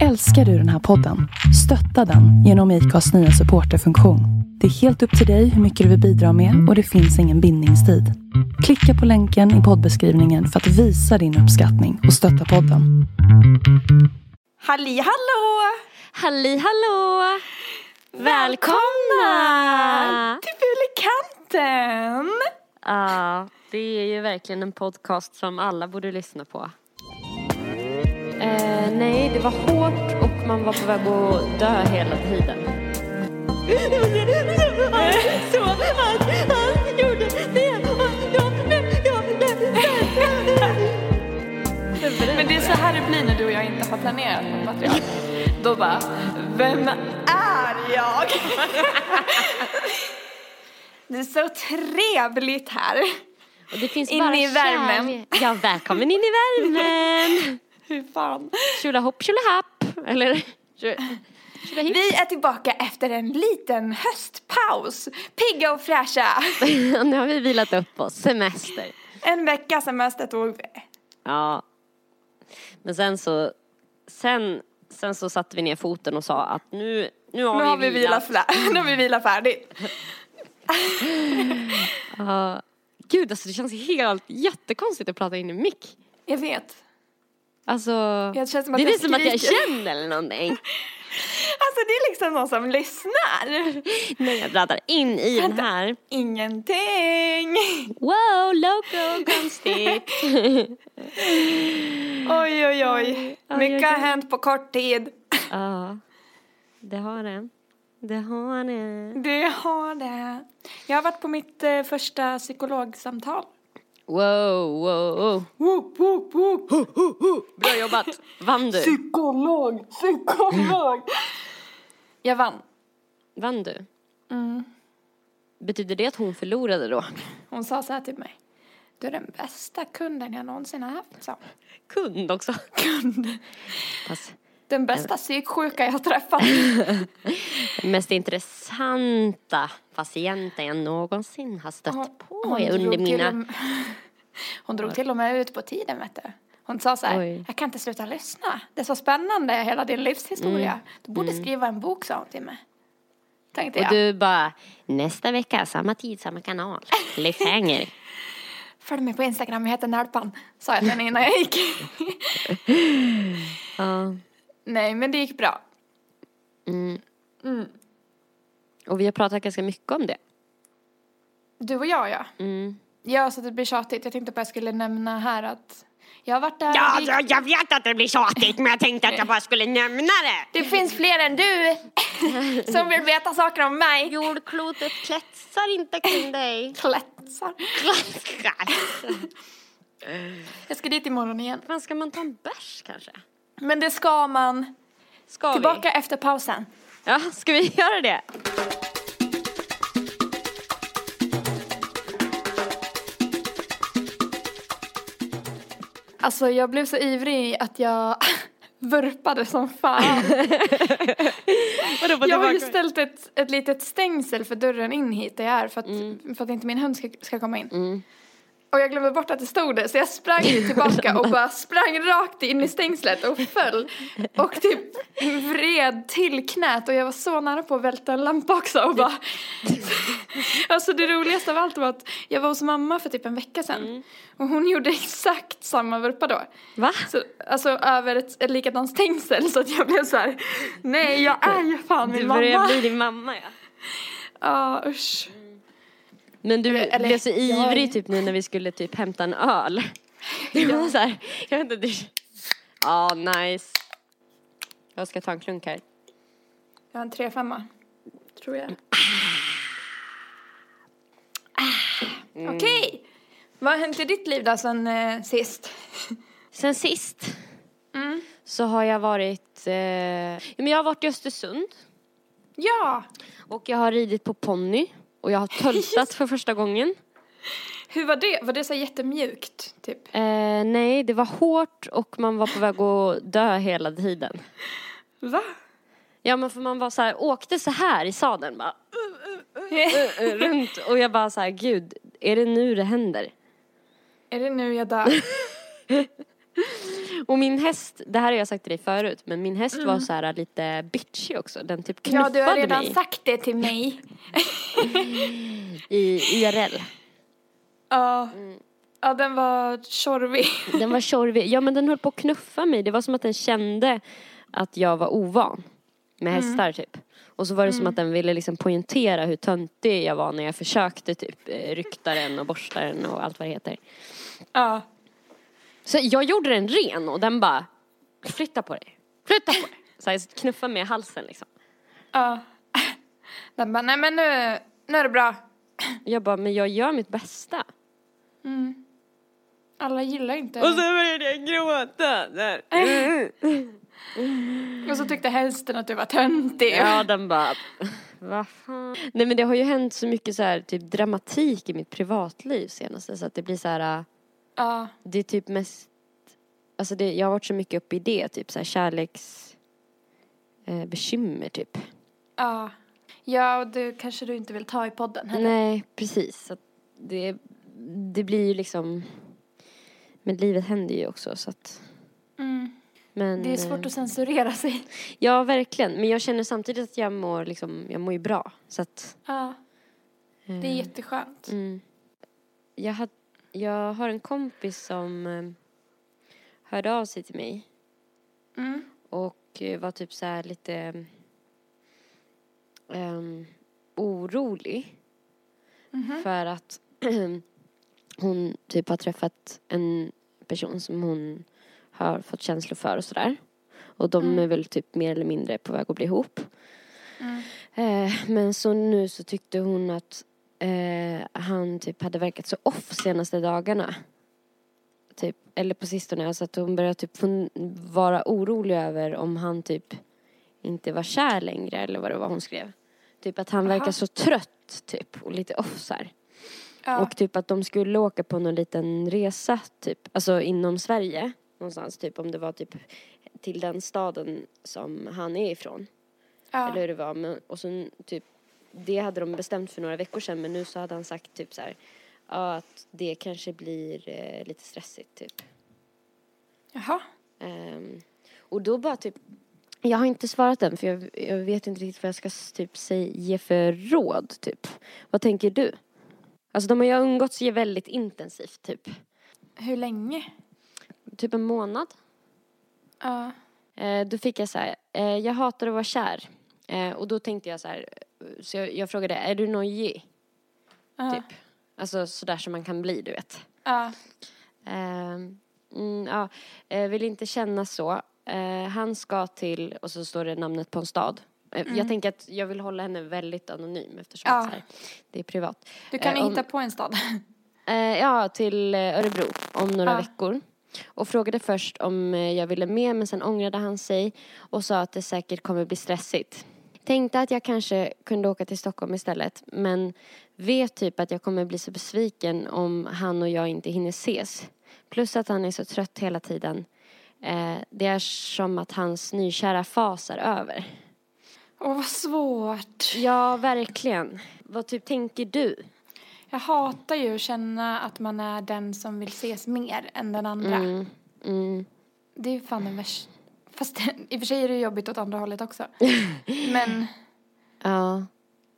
Älskar du den här podden? Stötta den genom IKAs nya supporterfunktion. Det är helt upp till dig hur mycket du vill bidra med och det finns ingen bindningstid. Klicka på länken i poddbeskrivningen för att visa din uppskattning och stötta podden. Halli hallå! Halli hallå! Välkomna! Till Fulikanten! Ja, det är ju verkligen en podcast som alla borde lyssna på. Eh, nej, det var hårt och man var på väg att dö hela tiden. Så han, han gjorde det Men det är så här det blir när du och jag inte har planerat något material. Då bara, vem är jag? Det är så trevligt här. Och det finns In bara i värmen. kärlek. Ja, välkommen in i värmen. Hur fan? Tjolahopp tjolahapp. Eller. Vi är tillbaka efter en liten höstpaus. Pigga och fräscha. nu har vi vilat upp oss. Semester. En vecka semester tog vi. Ja. Men sen så, sen, sen så satte vi ner foten och sa att nu, nu har Nu vi, har vi vilat, flä- nu har vi vilat färdigt. Ja. Gud alltså det känns helt jättekonstigt att prata in i mick. Jag vet. Alltså, Det känns som att det är som att jag känner eller någonting. Alltså det är liksom någon som lyssnar. När jag pratar in i den här. Ingenting. Wow, loco, konstigt. Oj, oj, oj. Mycket har hänt på kort tid. Ja, det har det. Det har det. Det har det. Jag har varit på mitt eh, första psykologsamtal. Wow, wow, wow. Woop, woop. Bra jobbat. Vann du? Psykolog, psykolog. Jag vann. Vann du? Mm. Betyder det att hon förlorade då? Hon sa så här till mig. Du är den bästa kunden jag någonsin har haft, hon. Kund också. Kund. Fast Den bästa psyksjuka jag har träffat. mest intressanta patienten jag någonsin har stött Hon- på under mina... Hon drog till och med ut på tiden, vet du. Hon sa så här, Oj. jag kan inte sluta lyssna. Det är så spännande, hela din livshistoria. Du borde skriva en bok, sa hon till mig. Tänkte Och jag. du bara, nästa vecka, samma tid, samma kanal. Cliffhanger. Följ mig på Instagram, jag heter Närpan. Sa jag till henne innan jag gick. Ja. Nej, men det gick bra. Mm. Mm. Och vi har pratat ganska mycket om det. Du och jag, ja. Mm. Ja, så det blir tjatigt. Jag tänkte bara jag skulle nämna här att jag har varit där. Ja, gick- jag, jag vet att det blir tjatigt men jag tänkte att jag bara skulle nämna det. Det finns fler än du som vill veta saker om mig. Jordklotet kretsar inte kring dig. Klätsar. Jag ska dit imorgon igen. Fan, ska man ta en bärs kanske? Men det ska man. Ska Tillbaka efter pausen. vi? Ja, ska vi göra det? Alltså jag blev så ivrig att jag vurpade som fan. Jag har ju ställt ett, ett litet stängsel för dörren in hit där jag är för att, för att inte min hund ska, ska komma in. Mm. Och jag glömde bort att det stod det så jag sprang tillbaka och bara sprang rakt in i stängslet och föll. Och typ vred till knät och jag var så nära på att välta en lampa också och bara Alltså det roligaste av allt var att jag var hos mamma för typ en vecka sedan och hon gjorde exakt samma vurpa då. Va? Så, alltså över ett, ett likadant stängsel så att jag blev så här. nej jag är ju fan min Du börjar mamma. bli din mamma ja. Ja usch. Men du Eller- blev så jag- ivrig typ nu när vi skulle typ hämta en öl. Var så här, jag vet inte. Det... Ja, nice. Jag ska ta en klunk här. Jag har en 3-5 tror jag. Mm. Okej. Vad har hänt i ditt liv då sen eh, sist? Sen sist Mm. så har jag varit, eh... men jag har varit i Östersund Ja. och jag har ridit på ponny och jag har töltat för första gången. Hur var det? Var det så jättemjukt typ? Eh, nej, det var hårt och man var på väg att dö hela tiden. Va? Ja men för man var så här, åkte så här i sadeln bara uh, uh, runt och jag bara så här, gud, är det nu det händer? Är det nu jag dör? Och min häst, det här har jag sagt till dig förut, men min häst var så här lite bitchy också. Den typ Mm. Ja, knuffade du har redan mig sagt det till mig. i IRL. Ja. Mm. Ja, den var tjorvig. Den var tjorvig. Ja men den höll på att knuffa mig. Det var som att den kände att jag var ovan med Mm. hästar typ. Och så var det som att den ville liksom poängtera hur töntig jag var när jag försökte typ eh, rykta den och borsta den och allt vad det heter. Ja. Så jag gjorde den ren och den bara flytta på dig, flytta på dig. Så jag knuffade i halsen liksom. Ja. Den bara, nej men nu, nu är det bra. Jag bara, men jag gör mitt bästa. Alla gillar inte Och så började jag gråta där. Och så tyckte hästen att du var töntig. Ja, den bara, vad fan. Nej men det har ju hänt så mycket så här typ dramatik i mitt privatliv senaste så att det blir så här, Ja. det är typ mest, alltså det, jag har varit så mycket uppe i det, typ så här kärleks eh, bekymmer typ. Ja. Ja, och du kanske du inte vill ta i podden heller. Nej, precis. Så det, det blir ju liksom, men livet händer ju också så att, Mm. men. Det är svårt eh, att censurera sig. Ja, verkligen. Men jag känner samtidigt att jag mår liksom, jag mår ju bra. Så att. Ja. Det är eh, jätteskönt. Mm. Jag, had, jag har en kompis som eh, hörde av sig till mig Mm. och eh, var typ så här lite ehm, orolig Mhm. för att hon typ har träffat en person som hon har fått känslor för och sådär. Och de Mm. är väl typ mer eller mindre på väg att bli ihop. Mm. Eh, men så nu så tyckte hon att eh, han typ hade verkat så off senaste dagarna. Typ, eller på sistone. Alltså att hon började typ vara orolig över om han typ inte var kär längre eller vad det var hon skrev. Typ att han Aha. verkar så trött typ och lite off så. Ja. Och typ att de skulle åka på någon liten resa typ, alltså inom Sverige någonstans typ om det var typ till den staden som han är ifrån. ja. Eller hur det var. Men, och så typ, det hade de bestämt för några veckor sedan men nu så hade han sagt typ så här, att det kanske blir eh, lite stressigt typ. Jaha. Ehm, och då bara typ, jag har inte svarat än för jag, jag vet inte riktigt vad jag ska typ säga, ge för råd typ. Vad tänker du? Alltså de har ju umgåtts ju väldigt intensivt typ. Hur länge? Typ en månad. Ja. Eh, då fick jag så här, eh, jag hatar att vara kär. Eh, och då tänkte jag så här, så jag, jag frågade, är du nojig? Ja. Typ. Alltså sådär som man kan bli, du vet. Ja. Ehm, mm, ja, eh, vill inte känna så. Eh, han ska till, och så står det namnet på en stad. Eh, Jag tänker att jag vill hålla henne väldigt anonym eftersom Ja. här, det är privat. Du kan Eh, om- hitta på en stad. Ja, till Örebro om några veckor. Och frågade först om jag ville med men sen ångrade han sig och sa att det säkert kommer bli stressigt. Tänkte att jag kanske kunde åka till Stockholm istället men vet typ att jag kommer bli så besviken om han och jag inte hinner ses. Plus att han är så trött hela tiden. Eh, det är som att hans nykära fas är över. Åh, vad svårt. Ja, verkligen. Vad typ tänker du? Jag hatar ju att känna att man är den som vill ses mer än den andra. Mm, mm. Det är ju fan den värsta. Fast i och för sig är det jobbigt åt andra hållet också. Men Ja,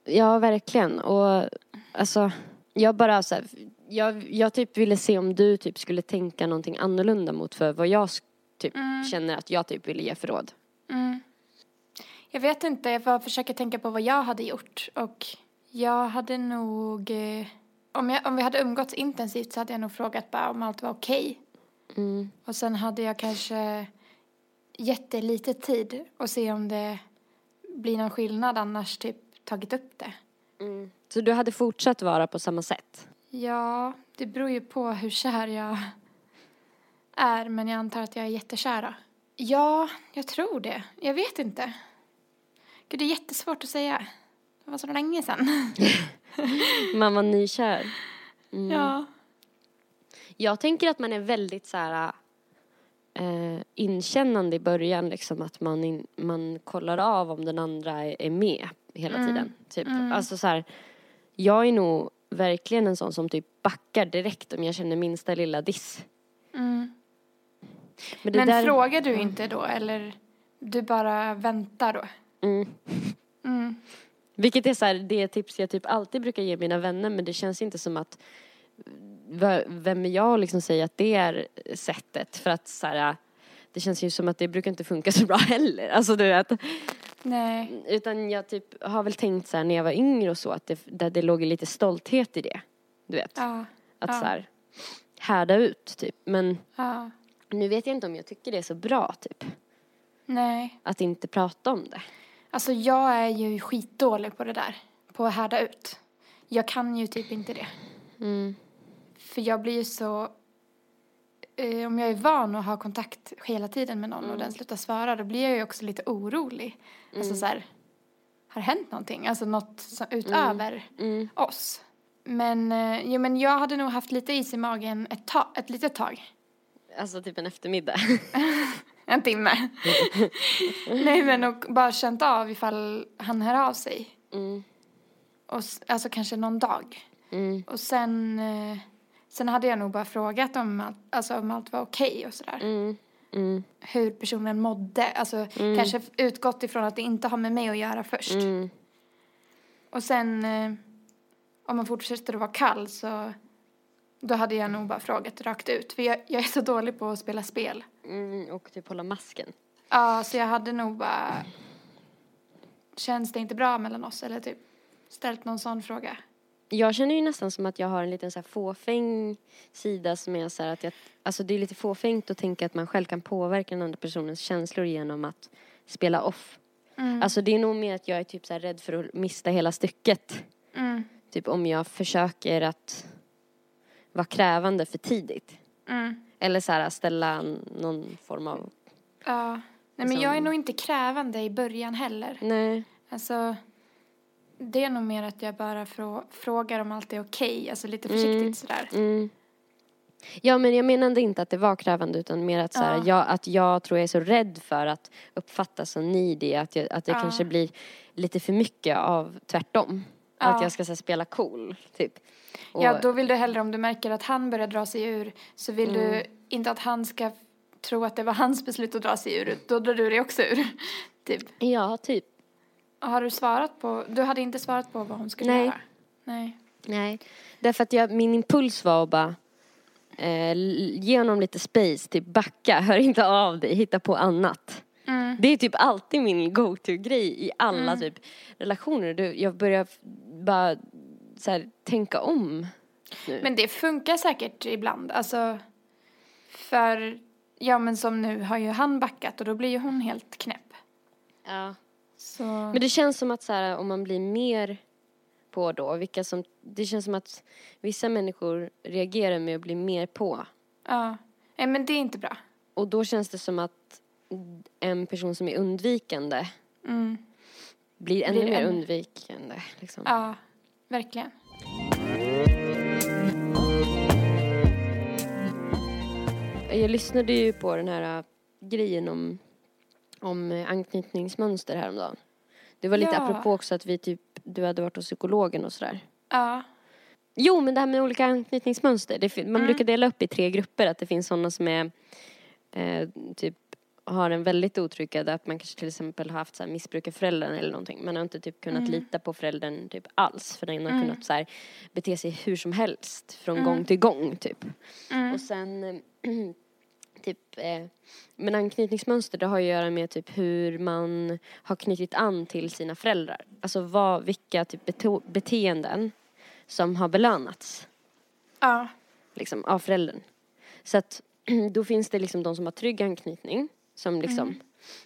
ja verkligen. Och alltså, jag bara så här, jag, jag typ ville se om du typ skulle tänka någonting annorlunda mot för vad jag typ känner att jag typ ville ge för råd. mm, jag vet inte, jag får försöka tänka på vad jag hade gjort. Och jag hade nog... Eh, om, jag, om vi hade umgåtts intensivt så hade jag nog frågat bara om allt var okej. Mm. Och sen hade jag kanske gett det lite tid och se om det blir någon skillnad annars typ tagit upp det. Så du hade fortsatt vara på samma sätt? Ja, det beror ju på hur kär jag är, men jag antar att jag är jättekär då. Ja, jag tror det. Jag vet inte. Gud, det är jättesvårt att säga. Det var så länge sedan. Man var nykär. Ja. Jag tänker att man är väldigt så här eh, inkännande i början liksom att man, in, man kollar av om den andra är, är med hela tiden. Typ. Alltså så här, jag är nog verkligen en sån som typ backar direkt om jag känner minsta lilla diss. Mm. Men, Men där, frågar du inte då eller du bara väntar då? Mm. Mm. Vilket är så här, det tips jag typ alltid brukar ge mina vänner men det känns inte som att vem är jag att liksom säga att det är sättet för att så här, det känns ju som att det brukar inte funka så bra heller. Alltså du vet. Nej. Utan jag typ har väl tänkt så här när jag var yngre och så att det, där det låg lite stolthet i det. Du vet. Ja. Att ja. så här härda ut typ. Men Ja. nu vet jag inte om jag tycker det är så bra typ. Nej. Att inte prata om det. Alltså jag är ju skitdålig på det där. På att härda ut. Jag kan ju typ inte det. Mm. För jag blir ju så... Eh, om jag är van att ha kontakt hela tiden med någon och den slutar svara då blir jag ju också lite orolig. Alltså så här, har hänt någonting? Alltså något som, utöver Mm. oss. Men, eh, jo, men jag hade nog haft lite is i magen ett, ta- ett litet tag. Alltså typ en eftermiddag. En timme. Nej men och bara känt av ifall han hör av sig. Mm. Och, alltså kanske någon dag. Mm. Och sen, eh, sen hade jag nog bara frågat om allt, alltså om allt var okej och sådär. Mm. Mm. Hur personen mådde. Alltså kanske utgått ifrån att det inte har med mig att göra först. Mm. Och sen eh, om man fortsätter att vara kall så då hade jag nog bara frågat rakt ut. För jag, jag är så dålig på att spela spel. Mm. Och typ hålla masken. Ja, så jag hade nog bara känns det inte bra mellan oss eller typ ställt någon sån fråga. Jag känner ju nästan som att jag har en liten så här fåfäng sida som är så här att jag, alltså det är lite fåfängt att tänka att man själv kan påverka den andra personens känslor genom att spela off. Mm. Alltså det är nog mer att jag är typ så här rädd för att mista hela stycket. Mm. Typ om jag försöker att vara krävande för tidigt. Mm. Eller så här ställa någon form av, Ja. Nej men Liksom- jag är nog inte krävande i början heller. nej. Alltså det är nog mer att jag bara frå- frågar om allt är okej. Alltså lite Mm. försiktigt sådär. Mm. Ja men jag menade inte att det var krävande utan mer att, så här, Ja. jag, att jag tror jag är så rädd för att uppfattas som needy att, jag, att det Ja. kanske blir lite för mycket av tvärtom. Ja. Att jag ska här, spela cool typ. Och, Ja, då vill du hellre om du märker att han börjar dra sig ur så vill du Mm. inte att han ska tro att det var hans beslut att dra sig ur. Då drar du dig också ur. typ. Ja, typ. Har du svarat på, du hade inte svarat på vad hon skulle Nej. göra? Nej. Nej. Därför att jag, min impuls var att bara eh, ge honom lite space, typ backa, hör inte av dig, hitta på annat. Mm. Det är typ alltid min go-to-grej i alla typ relationer. Du, jag börjar bara så här, tänka om nu. Men det funkar säkert ibland. Alltså, för, ja men som nu har ju han backat och då blir ju hon helt knäpp. ja. Så, Men det känns som att så här, om man blir mer på då, vilka som, det känns som att vissa människor reagerar med att bli mer på. ja. Nej men det är inte bra. Och då känns det som att en person som är undvikande Mm. blir ännu Blir mer än- undvikande. Liksom. Ja, verkligen. Jag lyssnade ju på den här äh, grejen om, om äh, anknytningsmönster häromdagen. Det var lite Ja. apropå också att vi typ, du hade varit hos psykologen och sådär. Ja. Jo, men det här med olika anknytningsmönster. Det, man Mm. brukar dela upp i tre grupper. Att det finns sådana som är eh, typ har en väldigt otrygg, att man kanske till exempel har haft så här missbrukarföräldern eller någonting. Man har inte typ kunnat lita på föräldern typ alls. För den har kunnat så här bete sig hur som helst från gång till gång typ. Och sen eh, typ, eh, men anknytningsmönster det har ju att göra med typ hur man har knutit an till sina föräldrar. Alltså vad, vilka typ beto- beteenden som har belönats Ja. liksom, av föräldern. Så att då finns det liksom de som har trygg anknytning som liksom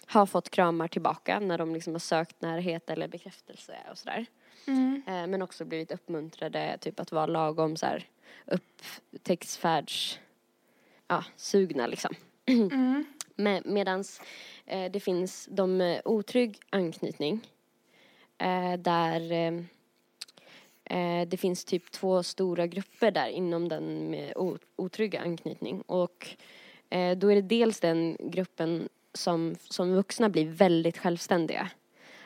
har fått kramar tillbaka när de liksom har sökt närhet eller bekräftelse och sådär. Mm. Eh, men också blivit uppmuntrade typ att vara lagom så här upptäcktsfärds ja, sugna liksom. Mm. Med, medans eh, det finns de med otrygg anknytning eh, där eh, eh det finns typ två stora grupper där inom den med otrygga otrygg anknytning och eh, då är det dels den gruppen som som vuxna blir väldigt självständiga.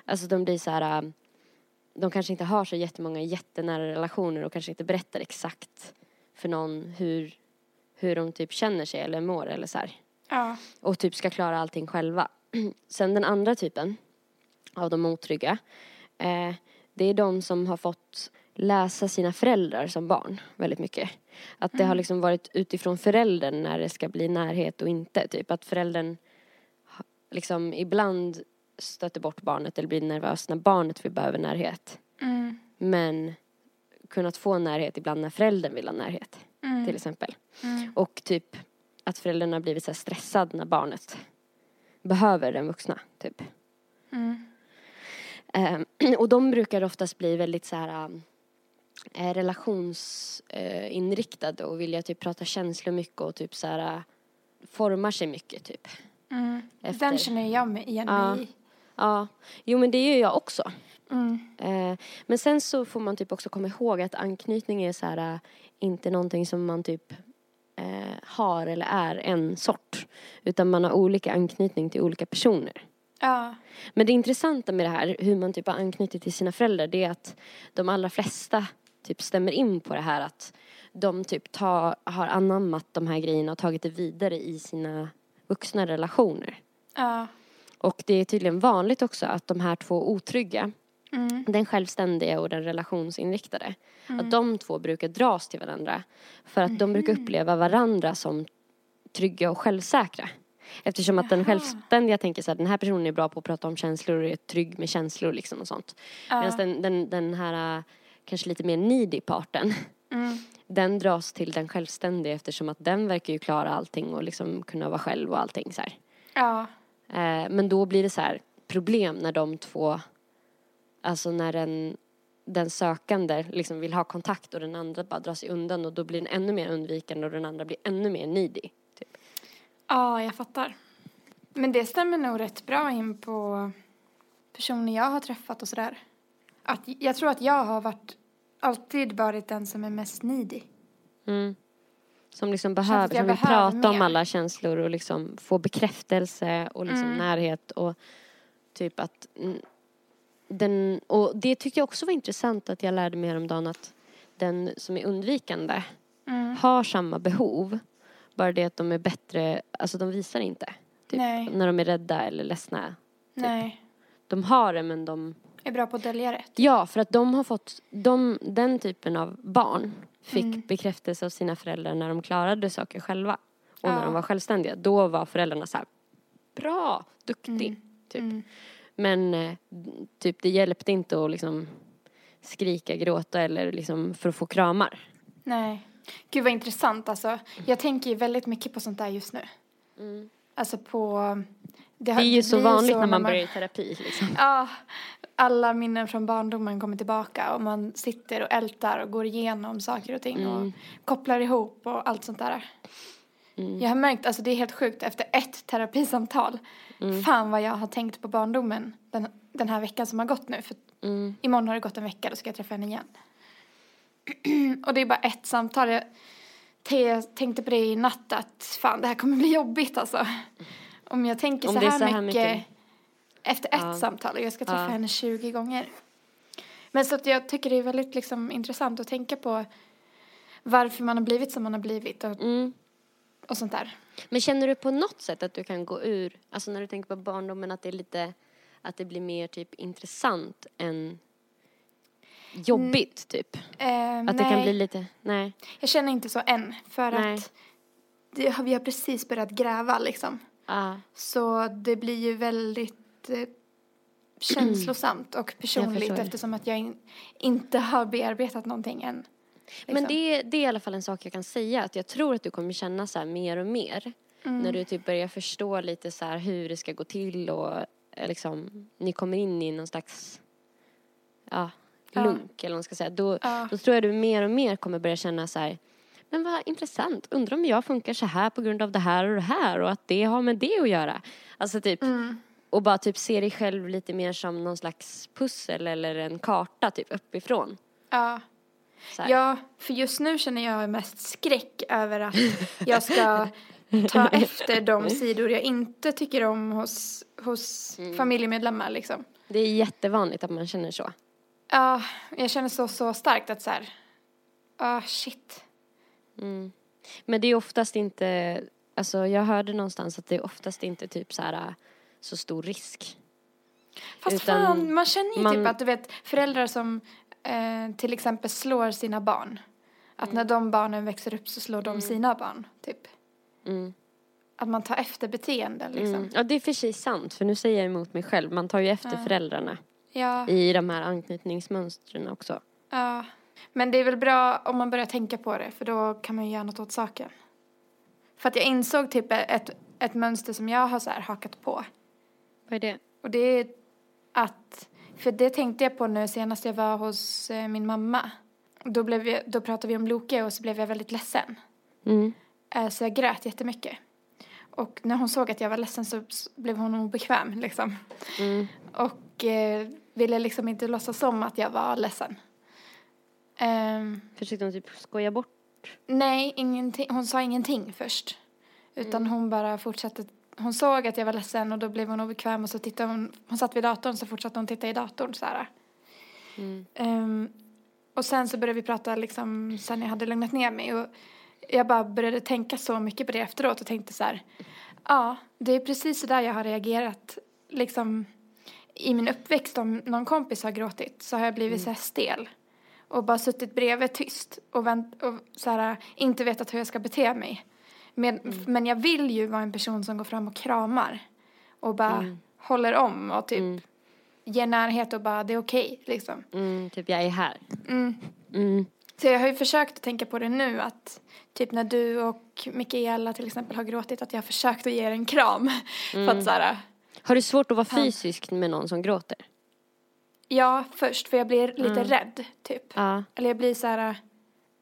Alltså de blir så här eh, de kanske inte har så jättemånga jättenära relationer och kanske inte berättar exakt för någon hur, hur de typ känner sig eller mår eller så här. Ja. och typ ska klara allting själva. Sen den andra typen av de otrygga, eh, det är de som har fått läsa sina föräldrar som barn väldigt mycket. Att det har liksom varit utifrån föräldern när det ska bli närhet och inte. Typ att föräldern liksom ibland stöter bort barnet eller blir nervös när barnet vill behöver närhet. Mm. Men kunnat få närhet ibland när föräldern vill ha närhet. Mm. Till exempel. Mm. Och typ att föräldern har blivit så stressad när barnet behöver den vuxna, typ. Mm. Ehm, och de brukar oftast bli väldigt så här äh, relationsinriktade och vilja typ prata känslor mycket och typ så här äh, formar sig mycket typ. Mm. Efter. Den känner jag mig igen Ja. mig i. Ja, jo men det gör jag också. Mm. Eh, men sen så får man typ också komma ihåg att anknytning är så här äh, inte någonting som man typ eh, har eller är en sort. Utan man har olika anknytning till olika personer. Ja. Men det intressanta med det här, hur man typ har anknutit till sina föräldrar, det är att de allra flesta typ stämmer in på det här att de typ tar, har anammat de här grejerna och tagit det vidare i sina vuxna relationer. Ja. Och det är tydligen vanligt också att de här två otrygga, Mm. den självständiga och den relationsinriktade, att de två brukar dras till varandra. För att de brukar uppleva varandra som trygga och självsäkra. Eftersom att den Jaha. självständiga tänker så här, den här personen är bra på att prata om känslor och är trygg med känslor liksom och sånt. Medan Ja. den, den, den här äh, kanske lite mer needy parten, Mm. den dras till den självständiga eftersom att den verkar ju klara allting och liksom kunna vara själv och allting så här. Ja. Eh, men då blir det så här problem när de två, alltså när den, den sökande liksom vill ha kontakt och den andra bara drar sig undan och då blir den ännu mer undvikande och den andra blir ännu mer needy. Typ. Ja, jag fattar. Men det stämmer nog rätt bra in på personer jag har träffat och sådär. Att, jag tror att jag har varit, alltid varit den som är mest needy. Mm. Som liksom behöver, som vill behöver prata om mer. alla känslor och liksom få bekräftelse och liksom Mm. närhet och typ att den, och det tyckte jag också var intressant att jag lärde mig häromdagen att den som är undvikande Mm. har samma behov. Bara det att de är bättre, alltså de visar inte. Typ, Nej. När de är rädda eller ledsna. Nej. De har det men de, Är bra på att dölja det. ja för att de har fått, de, den typen av barn fick Mm. bekräftelse av sina föräldrar när de klarade saker själva. Och när Ja. de var självständiga. Då var föräldrarna så här, bra, duktig. Mm. Typ. Mm. Men eh, typ det hjälpte inte att liksom skrika, gråta eller liksom för att få kramar. Nej. Gud vad intressant alltså. Jag tänker ju väldigt mycket på sånt där just nu. Alltså på... Det har- är ju så vanligt när man börjar i terapi liksom. Ja, alla minnen från barndomen kommer tillbaka och man sitter och ältar och går igenom saker och ting och Mm. kopplar ihop och allt sånt där. Jag har märkt, alltså det är helt sjukt, efter ett terapisamtal, Mm. fan vad jag har tänkt på barndomen den, den här veckan som har gått nu. För Mm. imorgon har det gått en vecka, då ska jag träffa henne igen. och det är bara ett samtal. Jag te- tänkte på det i natt att fan det här kommer bli jobbigt alltså. Om jag tänker Om så, här så här mycket, mycket. efter ett Ja. samtal och jag ska träffa Ja. henne 20 gånger. Men så att jag tycker det är väldigt liksom intressant att tänka på varför man har blivit som man har blivit och, Mm. Och sånt där. Men känner du på något sätt att du kan gå ur, alltså när du tänker på barndomen, att det är lite, att det blir mer typ intressant än jobbigt typ? Eh, Att nej, det kan bli lite, nej. jag känner inte så än för Nej. att det, vi har precis börjat gräva liksom. Ah, Så det blir ju väldigt eh, känslosamt och personligt eftersom att jag in, inte har bearbetat någonting än. Men liksom. det, det är i alla fall en sak jag kan säga, att jag tror att du kommer känna så här mer och mer. Mm. När du typ börjar förstå lite så hur det ska gå till och eh, liksom, ni kommer in i någon slags, ja, Ja. lunk eller vad man ska säga. Då, Ja. då tror jag du mer och mer kommer börja känna så här, men vad intressant, undrar om jag funkar så här på grund av det här och det här och att det har med det att göra. Alltså typ, Mm. och bara typ se dig själv lite mer som någon slags pussel eller en karta typ uppifrån. Ja. Ja, för just nu känner jag mest skräck över att jag ska ta efter de sidor jag inte tycker om hos, hos Mm. familjemedlemmar liksom. Det är jättevanligt att man känner så. Ja, jag känner så, så starkt att så här, ah shit. Mm. Men det är oftast inte alltså jag hörde någonstans att det oftast inte är typ så här så stor risk. Fast Utan fan, man känner ju man- typ att du vet föräldrar som eh, till exempel slår sina barn. Att Mm. när de barnen växer upp så slår de sina barn, typ. Mm. Att man tar efter beteenden liksom. Mm. Ja, det är för sig sant, för nu säger jag emot mig själv. Man tar ju efter Ja. föräldrarna Ja, i de här anknytningsmönstren också. ja. Men det är väl bra om man börjar tänka på det för då kan man ju göra något åt saken. För att jag insåg typ ett, ett mönster som jag har så här hakat på. Vad är det? Och det är att, för det tänkte jag på nu senast jag var hos eh, min mamma. Då, blev vi, då pratade vi om Loke och så blev jag väldigt ledsen. Mm. Eh, Så jag grät jättemycket. Och när hon såg att jag var ledsen så blev hon obekväm liksom. Mm. Och eh, ville liksom inte låtsas om att jag var ledsen. Ehm, Försökte hon typ skoja bort? nej, ingenting. hon sa ingenting först. Utan hon bara fortsatte. Hon såg att jag var ledsen och då blev hon obekväm och så tittade hon. Hon satt vid datorn så fortsatte hon titta i datorn så här. Mm. Ehm, och sen så började vi prata liksom sen jag hade lugnat ner mig och jag bara började tänka så mycket på det efteråt och tänkte så här. Ja, det är precis så där jag har reagerat liksom i min uppväxt om någon kompis har gråtit så har jag blivit så här stel och bara suttit bredvid tyst och, vänt, och så här, inte vetat hur jag ska bete mig. Men, men jag vill ju vara en person som går fram och kramar och bara håller om och typ Mm. ger närhet och bara det är okej liksom. Mm, typ jag är här. Mm. Mm. Så jag har ju försökt att tänka på det nu att typ när du och Mikaela till exempel har gråtit att jag har försökt att ge er en kram. För att så här, Har du svårt att vara Fan. fysisk med någon som gråter? ja först för jag blir lite Mm. rädd typ. Ja. Eller jag blir så här,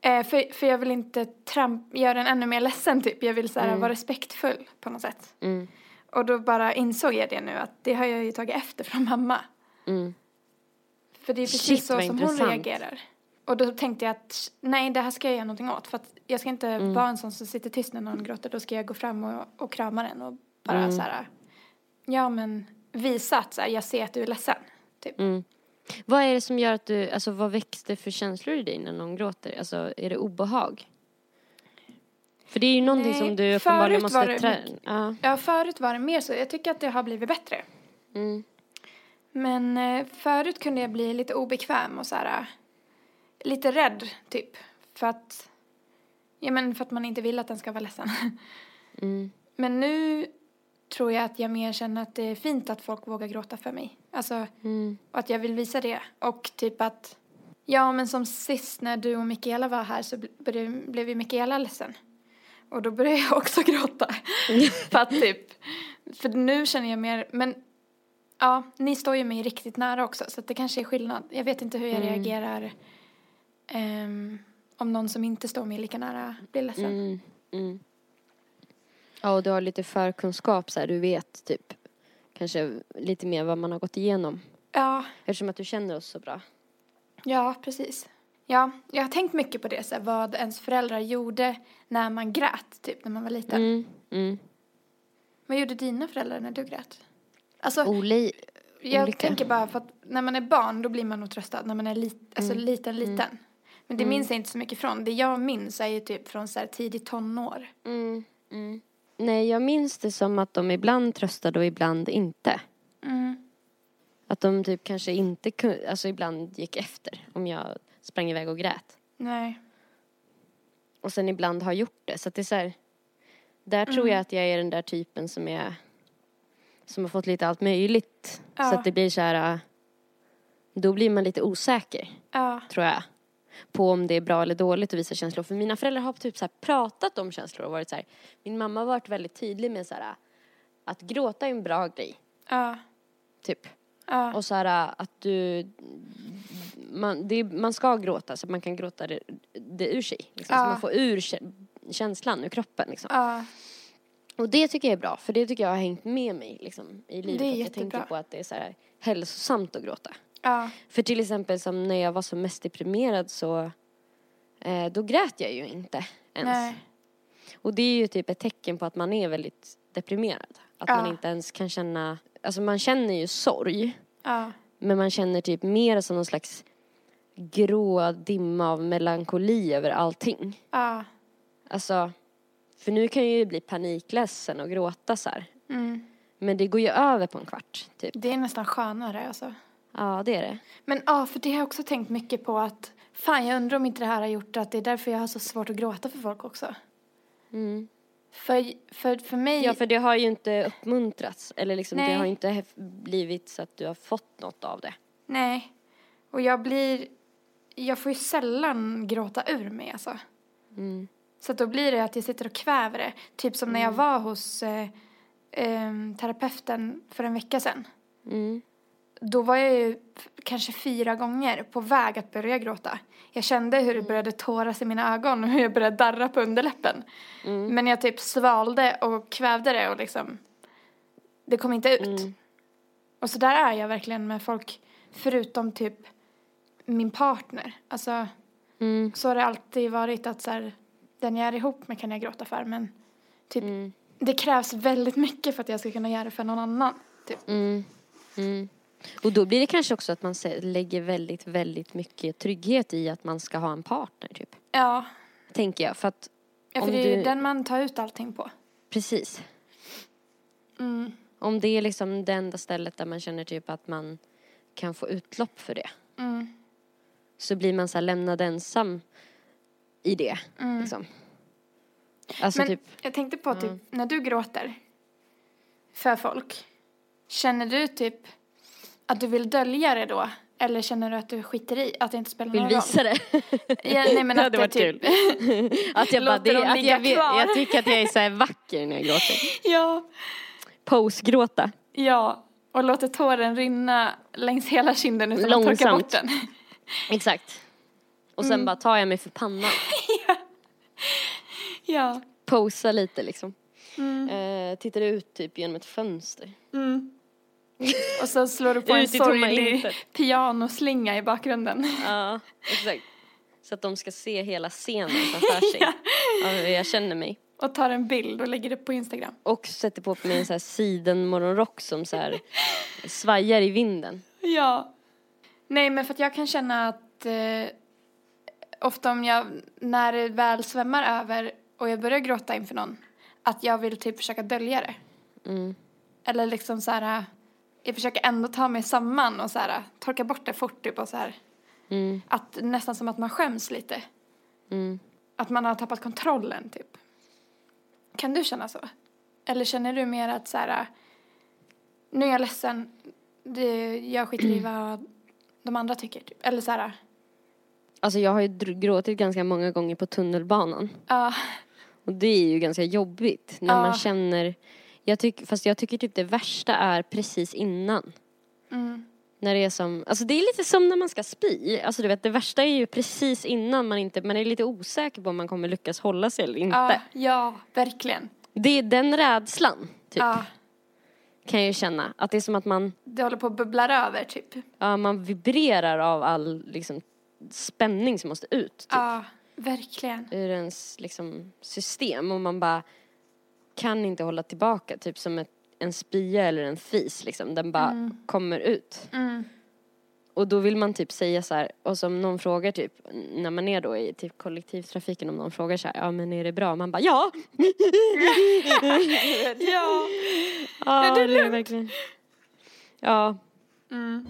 eh, för, för jag vill inte tramp, göra den ännu mer ledsen typ. Jag vill så här, Mm. vara respektfull på något sätt. Mm. Och då bara insåg jag det nu att det har jag ju tagit efter från mamma. Mm. För det är precis Shit, så som intressant. hon reagerar. Och då tänkte jag att nej, det här ska jag göra någonting åt. För att jag ska inte Mm. vara en sån som sitter tyst när någon gråter. Då ska jag gå fram och, och krama den och bara Mm. så här, ja men visa att så här, jag ser att du är ledsen. Typ. Mm. Vad är det som gör att du, alltså vad växte för känslor i dig när någon gråter? Alltså är det obehag? För det är ju någonting Nej, som du uppenbarligen måste det trä... mycket- Ja. Ja, förut var det mer så. Jag tycker att det har blivit bättre. Mm. Men eh, förut kunde jag bli lite obekväm och så här, eh, lite rädd typ. För att, ja men för att man inte vill att den ska vara ledsen. Mm. Men nu tror jag att jag mer känner att det är fint att folk vågar gråta för mig. Alltså, Mm. och att jag vill visa det. Och typ att, ja men som sist när du och Mikaela var här så bl- började- blev ju Mikaela ledsen. Och då började jag också gråta. för att typ, för nu känner jag mer, men ja, ni står ju mig riktigt nära också så det kanske är skillnad. Jag vet inte hur jag Mm. reagerar ehm, om någon som inte står mig lika nära blir ledsen. Mm. Mm. Ja, och du har lite förkunskap så här, du vet typ kanske lite mer vad man har gått igenom. Ja, Eftersom att du känner oss så bra. Ja, precis. Ja, jag har tänkt mycket på det, så här, vad ens föräldrar gjorde när man grät, typ när man var liten. Mm. Mm. Vad gjorde dina föräldrar när du grät? Alltså, Oli... jag olika. tänker bara för att när man är barn då blir man nog tröstad, när man är lit, alltså, Mm. liten, liten. Men det minns jag inte så mycket från. Det jag minns är ju typ från så här tidigt tonår. Mm. Nej, jag minns det som att de ibland tröstade och ibland inte. Mm. Att de typ kanske inte kunde, alltså ibland gick efter om jag sprang iväg och grät. Nej. Och sen ibland har gjort det. Så att det är så här, där tror Mm. jag att jag är den där typen som är, som har fått lite allt möjligt. Ja. Så att det blir så här, äh, då blir man lite osäker, Ja. tror jag. På om det är bra eller dåligt att visa känslor. För mina föräldrar har typ så pratat om känslor och varit så här, min mamma har varit väldigt tydlig med så här, att gråta är en bra grej, Ja. typ. Ja. Och så här att du, man, det, man ska gråta så att man kan gråta det, det ur sig. Liksom, Så Ja. man får ur kä- känslan ur kroppen liksom. Ja. Och det tycker jag är bra, för det tycker jag har hängt med mig liksom, i livet. Det är att jag jättebra. tänker på att det är så här hälsosamt att gråta. Ja. För till exempel som när jag var som mest deprimerad så eh, då grät jag ju inte ens. Nej. Och det är ju typ ett tecken på att man är väldigt deprimerad. Att Ja. man inte ens kan känna, alltså man känner ju sorg. Ja. Men man känner typ mer som någon slags grå dimma av melankoli över allting. Ja. Alltså, För nu kan jag ju bli panikledsen och gråta så. Mm. Men det går ju över på en kvart, typ. Det är nästan skönare alltså. Ja, det är det. Men ja, för det har jag också tänkt mycket på att fan jag undrar om inte det här har gjort att det är därför jag har så svårt att gråta för folk också. Mm. För, för, för mig, Ja, för det har ju inte uppmuntrats. Eller liksom, det Nej. har inte blivit så att du har fått något av det. nej. Och jag blir, jag får ju sällan gråta ur mig alltså. Mm. Så då blir det att jag sitter och kväver det. Typ som när jag var hos eh, em, terapeuten för en vecka sedan. Mm. Då var jag ju kanske fyra gånger på väg att börja gråta. Jag kände hur det började tåras i mina ögon och hur jag började darra på underläppen. Mm. Men jag typ svalde och kvävde det och liksom, det kom inte ut. Mm. Och så där är jag verkligen med folk, förutom typ min partner. Alltså, Mm. så har det alltid varit att så här, den jag är ihop med kan jag gråta för, men typ, Mm. det krävs väldigt mycket för att jag ska kunna göra det för någon annan. Typ. Mm. Mm. Och då blir det kanske också att man lägger väldigt, väldigt mycket trygghet i att man ska ha en partner, typ. Ja, Tänker jag. För att, ja för Om det är ju du- den man tar ut allting på. precis. Mm. Om det är liksom det enda stället där man känner typ att man kan få utlopp för det. Mm. Så blir man så här lämnad ensam i det. Mm. Liksom. Alltså Men typ, jag tänkte på typ, när du gråter för folk, känner du typ att du vill dölja det då? Eller känner du att du skiter i, att det inte spelar vill någon roll? visa det. Ja, nej men Det hade varit typ... Att jag bara, det, att jag, kvar. jag tycker att jag är så här vacker när jag gråter. ja, Pose-gråta. ja. Och låter tåren rinna längs hela kinden utan att torka Långsamt. bort den. Exakt. Och Mm. sen bara tar jag mig för pannan. ja. Posa lite liksom. Mm. Eh, tittar ut typ genom ett fönster. Mm. Och så slår du på en sorglig pianoslinga i bakgrunden. Ja, exakt. Så att de ska se hela scenen framför sig. Av hur jag känner mig. Och tar en bild och lägger det på Instagram. Och sätter på mig en så här sidenmorgonrock som så här svajar i vinden. Ja. Nej, men för att jag kan känna att eh, ofta om jag, när det väl svämmar över och jag börjar gråta inför någon, att jag vill typ försöka dölja det. Mm. Eller liksom så här, jag försöker ändå ta mig samman och så här, torka bort det fort typ och så här, Mm. att nästan som att man skäms lite. Mm. Att man har tappat kontrollen typ. Kan du känna så? Eller känner du mer att så här, nu är jag ledsen, det, jag skiter i vad de andra tycker typ. Eller så här, Alltså jag har ju gråtit ganska många gånger på tunnelbanan. ja, Och det är ju ganska jobbigt när Ja. man känner jag tyck, Fast jag tycker typ det värsta är precis innan. mm, När det är som, alltså det är lite som när man ska spy. Alltså du vet det värsta är ju precis innan man inte, man är lite osäker på om man kommer lyckas hålla sig eller inte. ja, ja, verkligen. Det är den rädslan, typ, Ja, kan jag ju känna. Att det är som att man, det håller på att bubbla över typ. ja, man vibrerar av all liksom, spänning som måste ut. Typ, Ja, verkligen. Ur ens liksom, system. Och man bara kan inte hålla tillbaka. Typ som ett, en spya eller en fis. Liksom. Den bara kommer ut. Mm. Och då vill man typ säga så här, och som någon frågar typ, när man är då i typ kollektivtrafiken, om någon frågar så här, ja men är det bra? Man bara, ja! Ja. Ja, Är det det är verkligen. Ja. Mm.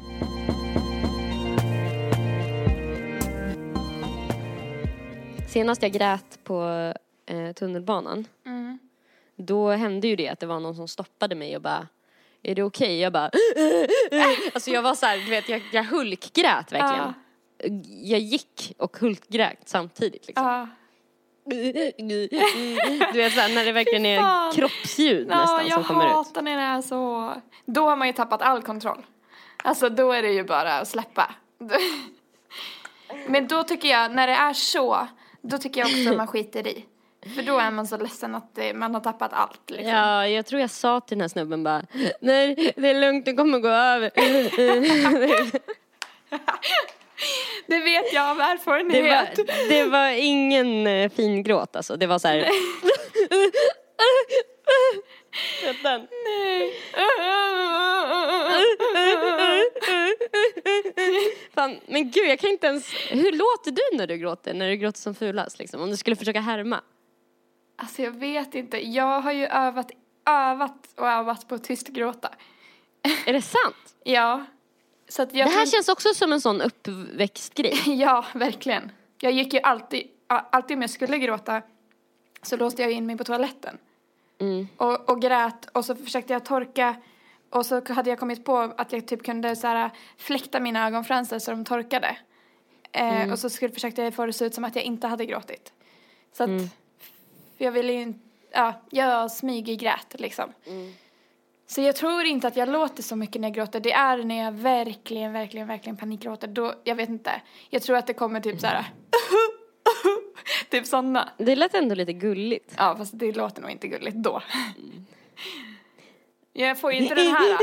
Senast jag grät på eh, tunnelbanan, Mm. Då hände ju det att det var någon som stoppade mig och bara, är det okej? Jag bara, alltså jag var så här, du vet, jag, jag hulkgrät verkligen. Jag gick och hulkgrät samtidigt liksom. Ja. Du vet såhär när det verkligen är kroppsljud Ja, nästan jag som kommer ut. hatar när det är så. Då har man ju tappat all kontroll. Alltså då är det ju bara att släppa. Men då tycker jag, när det är så, då tycker jag också man skiter i. För då är man så ledsen att det, man har tappat allt liksom. Ja, jag tror jag sa till den här snubben bara, nej det är lugnt, det kommer gå över. Det vet jag av Det erfarenhet. var, det var ingen eh, fin gråt alltså, det var så här. Den? Nej. Fan, men gud jag kan inte ens, hur låter du när du gråter? När du gråter som fulast liksom? Om du skulle försöka härma? Alltså jag vet inte. Jag har ju övat, övat och övat på att tyst gråta. Är det sant? Ja. Så att jag Det här känns också som en sån uppväxtgrej. Ja, verkligen. Jag gick ju alltid, alltid om jag skulle gråta så låste jag in mig på toaletten. Mm. Och, och grät och så försökte jag torka och så hade jag kommit på att jag typ kunde så här fläkta mina ögonfransar så de torkade. Eh, Och så skulle, försökte jag få det att se ut som att jag inte hade gråtit. Så att, för jag ville ju inte, ja, jag smyggrät liksom. Så jag tror inte att jag låter så mycket när jag gråter. Det är när jag verkligen, verkligen, verkligen panikgråter. Då, jag vet inte. Jag tror att det kommer typ så här. typ sådana. Det lät ändå lite gulligt. Ja, fast det låter nog inte gulligt då. Jag får ju inte den här.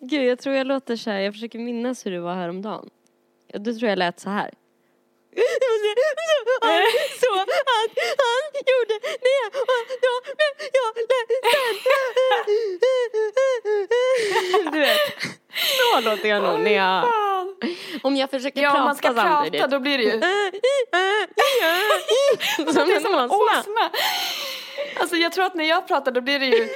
Gud, jag tror jag låter så här. Jag försöker minnas hur det var häromdagen. Då tror jag lät så här. Så att han gjorde det och då blev jag ledsen. Du vet, så låter jag nog när jag... Om jag försöker Ja, prata man ska samtidigt. prata då blir det ju. Som en åsna. Alltså jag tror att när jag pratar då blir det ju.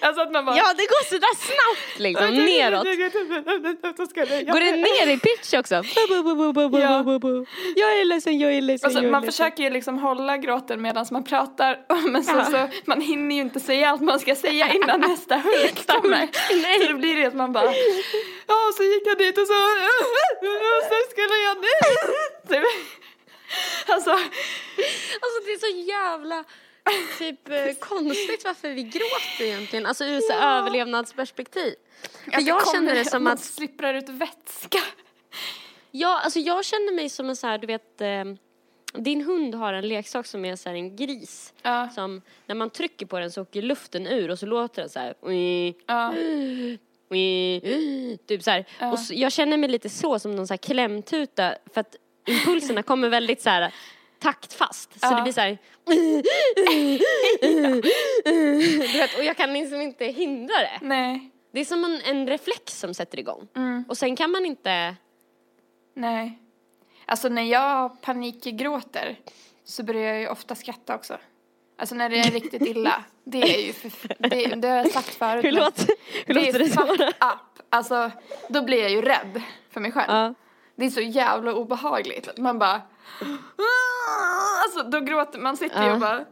Alltså att man bara. Ja, det går sådär snabbt liksom, neråt. Går det ner i pitch också? Jag är ledsen, jag är ledsen, Alltså, jag är man ledsen. försöker ju liksom hålla gråten medan man pratar men så, så man hinner ju inte säga allt man ska säga innan nästa Hulk kommer. Så då blir det att man bara Ja, så gick jag dit och så och så skulle jag Typ. Alltså, Alltså det är så jävla typ eh, konstigt varför vi gråter egentligen. Alltså ur så här överlevnadsperspektiv. För att jag känner det som att, slipprar ut vätska. ja, alltså jag känner mig som en så här, du vet, eh, din hund har en leksak som är så här en gris. Ja. Som, när man trycker på den så åker luften ur och så låter den så här. "Ui, Ja. ui", Typ så här. Och så, jag känner mig lite så som någon så här klämtuta för att impulserna kommer väldigt så här taktfast. Så Ja. det blir så här. du vet, och jag kan liksom inte hindra det. Nej, Det är som en, en reflex som sätter igång. Mm. Och sen kan man inte... nej. Alltså när jag panikgråter så börjar jag ju ofta skratta också. Alltså när det är riktigt illa. Det är ju för, det, det har jag sagt förut. Hur hur det låter det är fucked svåra? up. Alltså då blir jag ju rädd för mig själv. Ja. Det är så jävla obehagligt. Man bara... Alltså då gråter man, sitter ju och bara...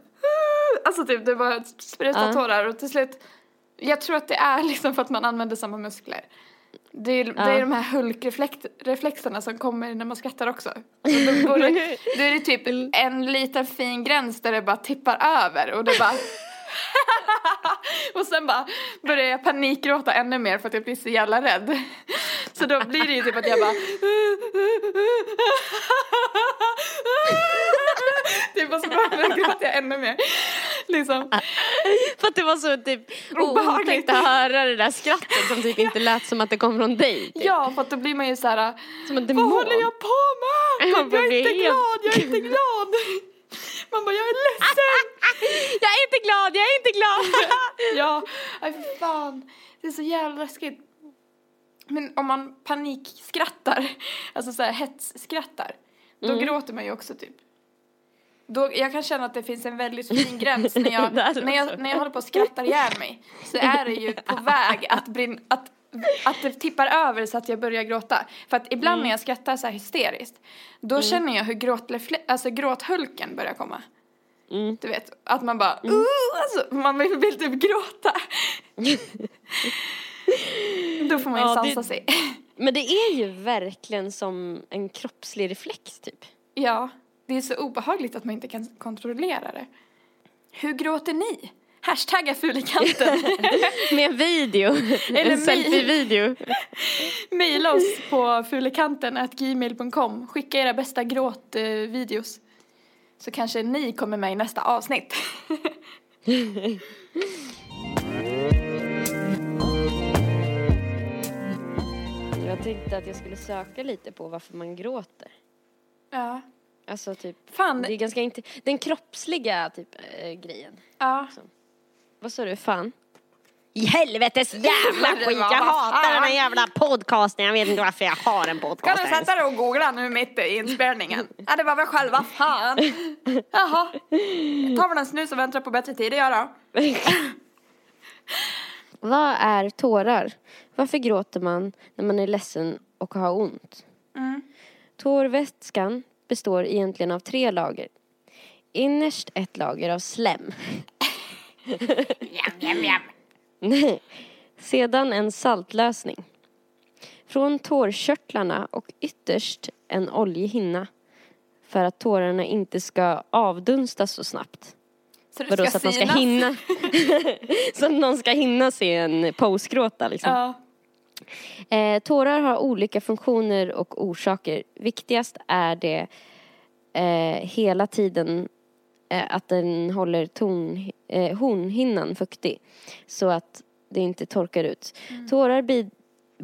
Alltså typ det bara sprutar tårar och till slut... Jag tror att det är liksom för att man använder samma muskler. Det är, det är de här hulkreflexerna som kommer när man skrattar också. Då, borde, då är det typ en liten fin gräns där det bara tippar över och det bara... och sen bara börjar jag panikgråta ännu mer för att jag blir så jävla rädd. Så då blir det ju typ att jag bara... typ och så bara gråter jag ännu mer. Liksom. För att det var så typ Obehagligt. att höra det där skrattet som typ inte lät som att det kom från dig. Typ. Ja, för att då blir man ju så här... Som en Vad demon. håller jag på med? Jag är inte glad, jag är inte glad. Man bara, jag är ledsen. Jag är inte glad, jag är inte glad! Ja, för fan. Det är så jävla läskigt. Men om man panikskrattar, alltså så här hetsskrattar, då gråter man ju också typ. Då, jag kan känna att det finns en väldigt fin gräns när jag, när jag, när jag håller på att skratta ihjäl mig. Så är det ju på väg att, brin, att, att det tippar över så att jag börjar gråta. För att ibland när jag skrattar så här hysteriskt, då känner jag hur gråtlefle- alltså gråthulken börjar komma. Mm. Du vet, att man bara, uh, alltså, man vill, vill typ gråta. Då får man ju Ja, sansa det- sig. Men det är ju verkligen som en kroppslig reflex typ. Ja, det är så obehagligt att man inte kan kontrollera det. Hur gråter ni? Hashtagga fulikanten. Med video, Eller en selfie-video. Maila oss på fulikanten.gmail.com. Skicka era bästa gråtvideos. Så kanske ni kommer med i nästa avsnitt. Tänkte att jag skulle söka lite på varför man gråter. Ja. Alltså typ, Fan. det är ganska inte, den kroppsliga typ äh, grejen. Ja. Vad sa du, fan? I helvetes jävla skit, jag hatar den här jävla podcasten. Jag vet inte varför jag har en Kan podcast du ens. sätta dig och googla nu mitt i inspelningen? Ja det var väl själva fan. Jaha. Ta väl en snus och vänta på bättre tider jag då. Vad är tårar? Varför gråter man när man är ledsen och har ont? Tårvätskan består egentligen av tre lager. Innerst ett lager av slem. Jam, jam, jam. Nej. Sedan en saltlösning. Från tårkörtlarna och ytterst en oljehinna. För att tårarna inte ska avdunstas så snabbt. Så Vadå, så att man ska hinna? så att någon ska hinna se en postgråta liksom. Ja. Eh, tårar har olika funktioner och orsaker. Viktigast är det eh, hela tiden eh, att den håller ton, eh, hornhinnan fuktig så att det inte torkar ut. Tårar bi-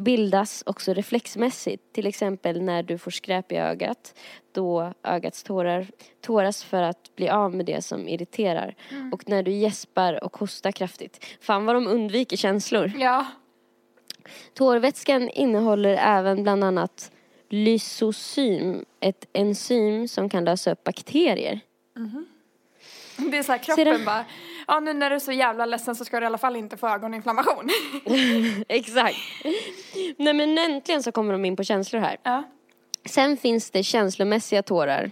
bildas också reflexmässigt, till exempel när du får skräp i ögat då ögats tårar tåras för att bli av med det som irriterar och när du gäspar och hostar kraftigt. Fan vad de undviker känslor. ja. Tårvätskan innehåller även bland annat lysosym, ett enzym som kan lösa upp bakterier. Det är så här kroppen du? bara, ja nu när du är så jävla ledsen så ska du i alla fall inte få ögoninflammation. Exakt. Nej men äntligen så kommer de in på känslor här. ja. Sen finns det känslomässiga tårar.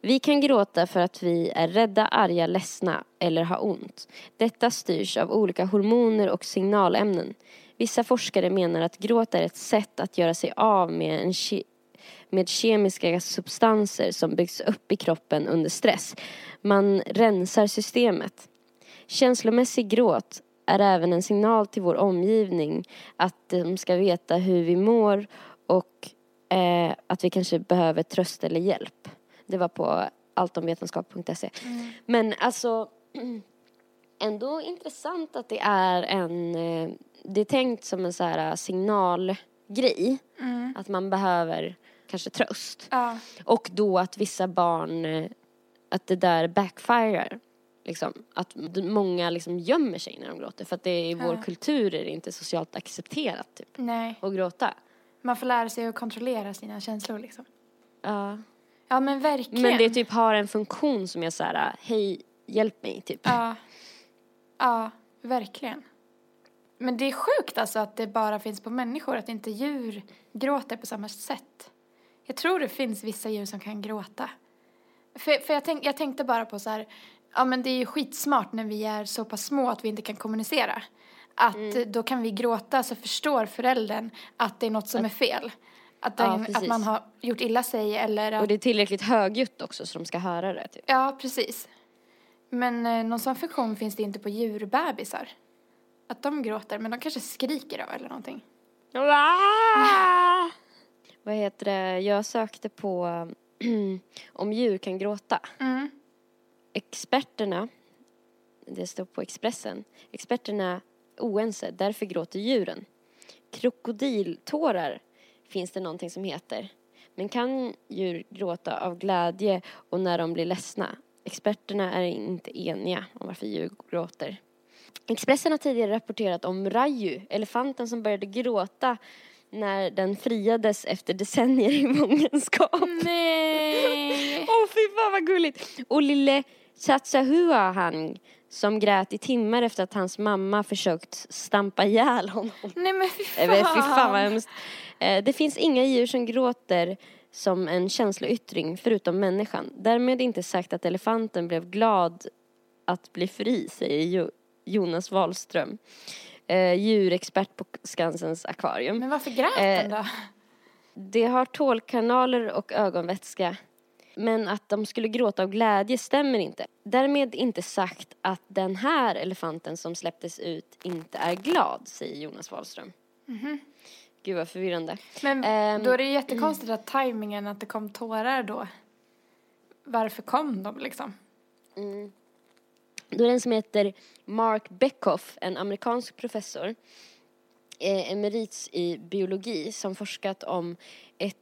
Vi kan gråta för att vi är rädda, arga, ledsna eller har ont. Detta styrs av olika hormoner och signalämnen. Vissa forskare menar att gråt är ett sätt att göra sig av med, en ke- med kemiska substanser som byggs upp i kroppen under stress. Man rensar systemet. Känslomässig gråt är även en signal till vår omgivning att de ska veta hur vi mår och eh, att vi kanske behöver tröst eller hjälp. Det var på alltomvetenskap.se. Men alltså ändå intressant att det är en, eh, det är tänkt som en så här signalgrej. Att man behöver kanske tröst. Ja. Och då att vissa barn, eh, att det där backfirar. Liksom, att många liksom gömmer sig när de gråter för att det är i vår Ja. kultur är det inte socialt accepterat typ, Nej, att gråta. man får lära sig att kontrollera sina känslor liksom. Ja. Ja men verkligen. Men det typ har en funktion som är så här, hej, hjälp mig typ. Ja. Ja, verkligen. Men det är sjukt alltså att det bara finns på människor, att inte djur gråter på samma sätt. Jag tror det finns vissa djur som kan gråta. För, för jag, tänk, jag tänkte bara på så här, ja men det är ju skitsmart när vi är så pass små att vi inte kan kommunicera. Att Mm. då kan vi gråta så förstår föräldern att det är något som är fel. Att, Ja, den, att precis. man har gjort illa sig eller att Och det är tillräckligt högljutt också så de ska höra det typ. Ja, precis. Men eh, någon sån funktion finns det inte på djurbebisar. Att de gråter, men de kanske skriker då eller någonting. Vad heter det, jag sökte på om djur kan gråta. Mm. Experterna, det står på Expressen, experterna oense, därför gråter djuren. Krokodiltårar finns det någonting som heter. Men kan djur gråta av glädje och när de blir ledsna? Experterna är inte eniga om varför djur gråter. Expressen har tidigare rapporterat om Raju, elefanten som började gråta när den friades efter decennier i fångenskap. Nej! Åh fy fan vad gulligt! Och lille Chatsahuahang som grät i timmar efter att hans mamma försökt stampa ihjäl honom. Nej men fy fan! Eh, Fy fan vad hemskt. Eh, Det finns inga djur som gråter som en känsloyttring förutom människan. Därmed inte sagt att elefanten blev glad att bli fri, säger Jonas Wahlström. Eh, djurexpert på Skansens akvarium. Men varför grät Eh, den då? Det har tålkanaler och ögonvätska. Men att de skulle gråta av glädje stämmer inte. Därmed inte sagt att den här elefanten som släpptes ut inte är glad, säger Jonas Wahlström. Gud vad förvirrande. Men ehm, då är det jättekonstigt att tajmingen att det kom tårar då. Varför kom de liksom? Då är det en som heter Mark Beckhoff, en amerikansk professor, eh, emerits i biologi som forskat om et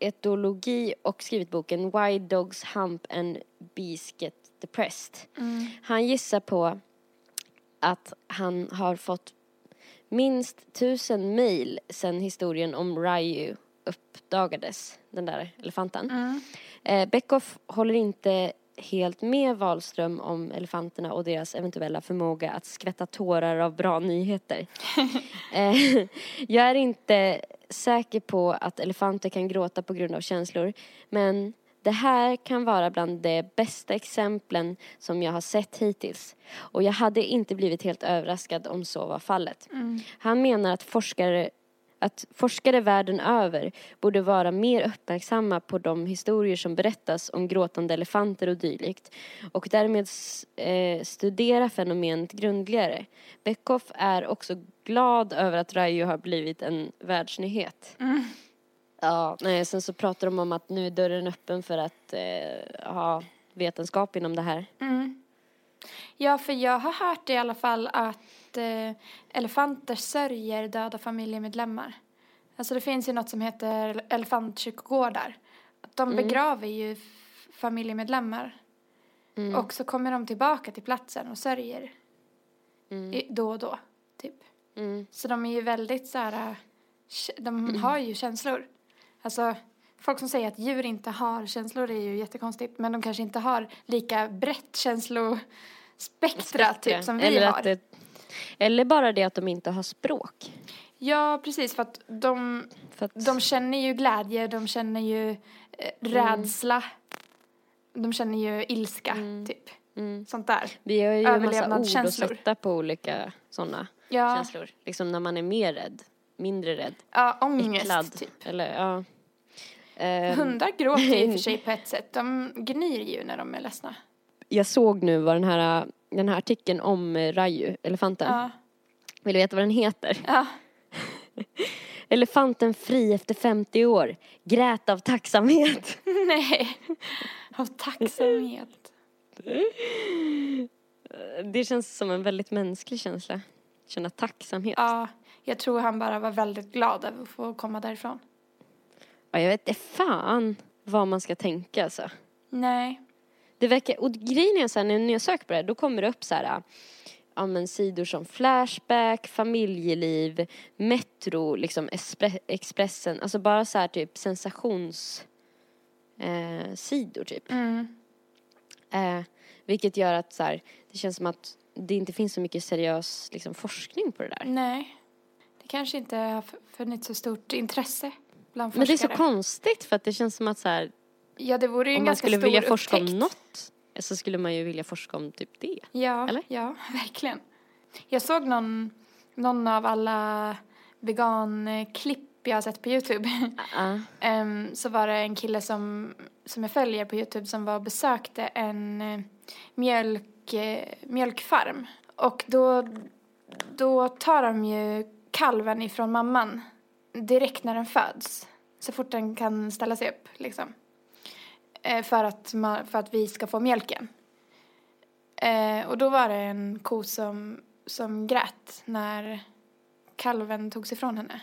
etologi och skrivit boken Why Dogs Hump and Bees Get Depressed. Han gissar på att han har fått minst tusen mejl sedan historien om Ryu uppdagades, den där elefanten. Mm. Eh, Beckhoff håller inte helt med Wahlström om elefanterna och deras eventuella förmåga att skvätta tårar av bra nyheter. eh, jag är inte säker på att elefanter kan gråta på grund av känslor men det här kan vara bland de bästa exemplen som jag har sett hittills och jag hade inte blivit helt överraskad om så var fallet. Han menar att forskare att forskare världen över borde vara mer uppmärksamma på de historier som berättas om gråtande elefanter och dylikt och därmed eh, studera fenomenet grundligare. Beckhoff är också glad över att Rayo har blivit en världsnyhet. Ja, nej, sen så pratar de om att nu är dörren öppen för att eh, ha vetenskap inom det här. Mm. Ja, för jag har hört i alla fall att eh, elefanter sörjer döda familjemedlemmar. Alltså det finns ju något som heter elefantkyrkogårdar. De begraver ju familjemedlemmar. Och så kommer de tillbaka till platsen och sörjer i, då och då, typ. Mm. Så de är ju väldigt så här, kä- de har ju känslor. Alltså, folk som säger att djur inte har känslor är ju jättekonstigt. Men de kanske inte har lika brett känslospektra typ som vi eller har. Att det, eller bara det att de inte har språk. Ja, precis. För att de, För att, de känner ju glädje, de känner ju eh, rädsla. De känner ju ilska, typ. mm. Sånt där. Vi har ju en massa ord att överlevnadskänslor. sätta på olika sådana Ja, känslor. Liksom när man är mer rädd, mindre rädd, ja ångest, äcklad. typ. Eller ja. Ehm, Hundar gråter i och för sig på ett sätt. De gnyr ju när de är ledsna. jag såg nu vad den här, den här artikeln om eh, Raju, elefanten. Ja. Vill du veta vad den heter? Ja. Elefanten fri efter 50 år. Grät av tacksamhet. Nej. Av tacksamhet. Det känns som en väldigt mänsklig känsla. Känna tacksamhet. Ja, jag tror han bara var väldigt glad över att få komma därifrån. Ja, jag vet inte fan vad man ska tänka alltså. Nej. Det verkar, och grejen är så här, när jag söker på det här, då kommer det upp så här, ja men sidor som Flashback, familjeliv, Metro, liksom Expressen, alltså bara så här typ sensations eh, typ. Mm. Eh, vilket gör att så här, det känns som att det inte finns så mycket seriös liksom, forskning på det där. Nej. Det kanske inte har funnits så stort intresse bland Men det forskare. är så konstigt för att det känns som att så här, Ja, det vore ju en om man ganska skulle stor vilja forska om upptäckt. något så skulle man ju vilja forska om typ det. Ja, Eller? ja, verkligen. Jag såg någon, någon av alla veganklipp jag har sett på Youtube. Ja. Em, så var det en kille som, som jag följer på Youtube som var och besökte en eh, mjölk, eh, mjölkfarm. Och då, då tar de ju kalven ifrån mamman direkt när den föds. Så fort den kan ställa sig upp liksom. Eh, för, att ma- för att vi ska få mjölken. Eh, och då var det en ko som, som grät när kalven togs ifrån henne.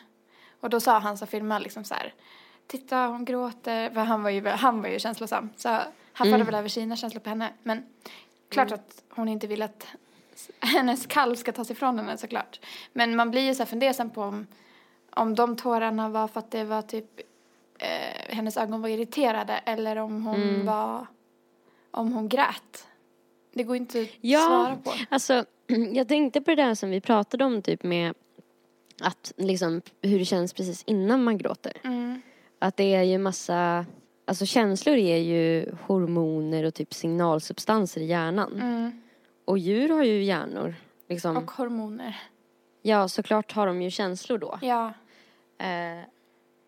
Och då sa han som filmade liksom så här, titta hon gråter, för han var ju, han var ju känslosam. Så han förde väl över sina känslor på henne. Men klart att hon inte vill att hennes kalv ska tas ifrån henne såklart. Men man blir ju så här fundersam på om, om de tårarna var för att det var typ eh, hennes ögon var irriterade eller om hon var, om hon grät. Det går inte att Ja. svara på. Alltså, jag tänkte på det där som vi pratade om typ med att liksom hur det känns precis innan man gråter. Mm. Att det är ju massa, alltså känslor är ju hormoner och typ signalsubstanser i hjärnan. Mm. Och djur har ju hjärnor. Liksom. Och hormoner. Ja, såklart har de ju känslor då. Ja. Eh,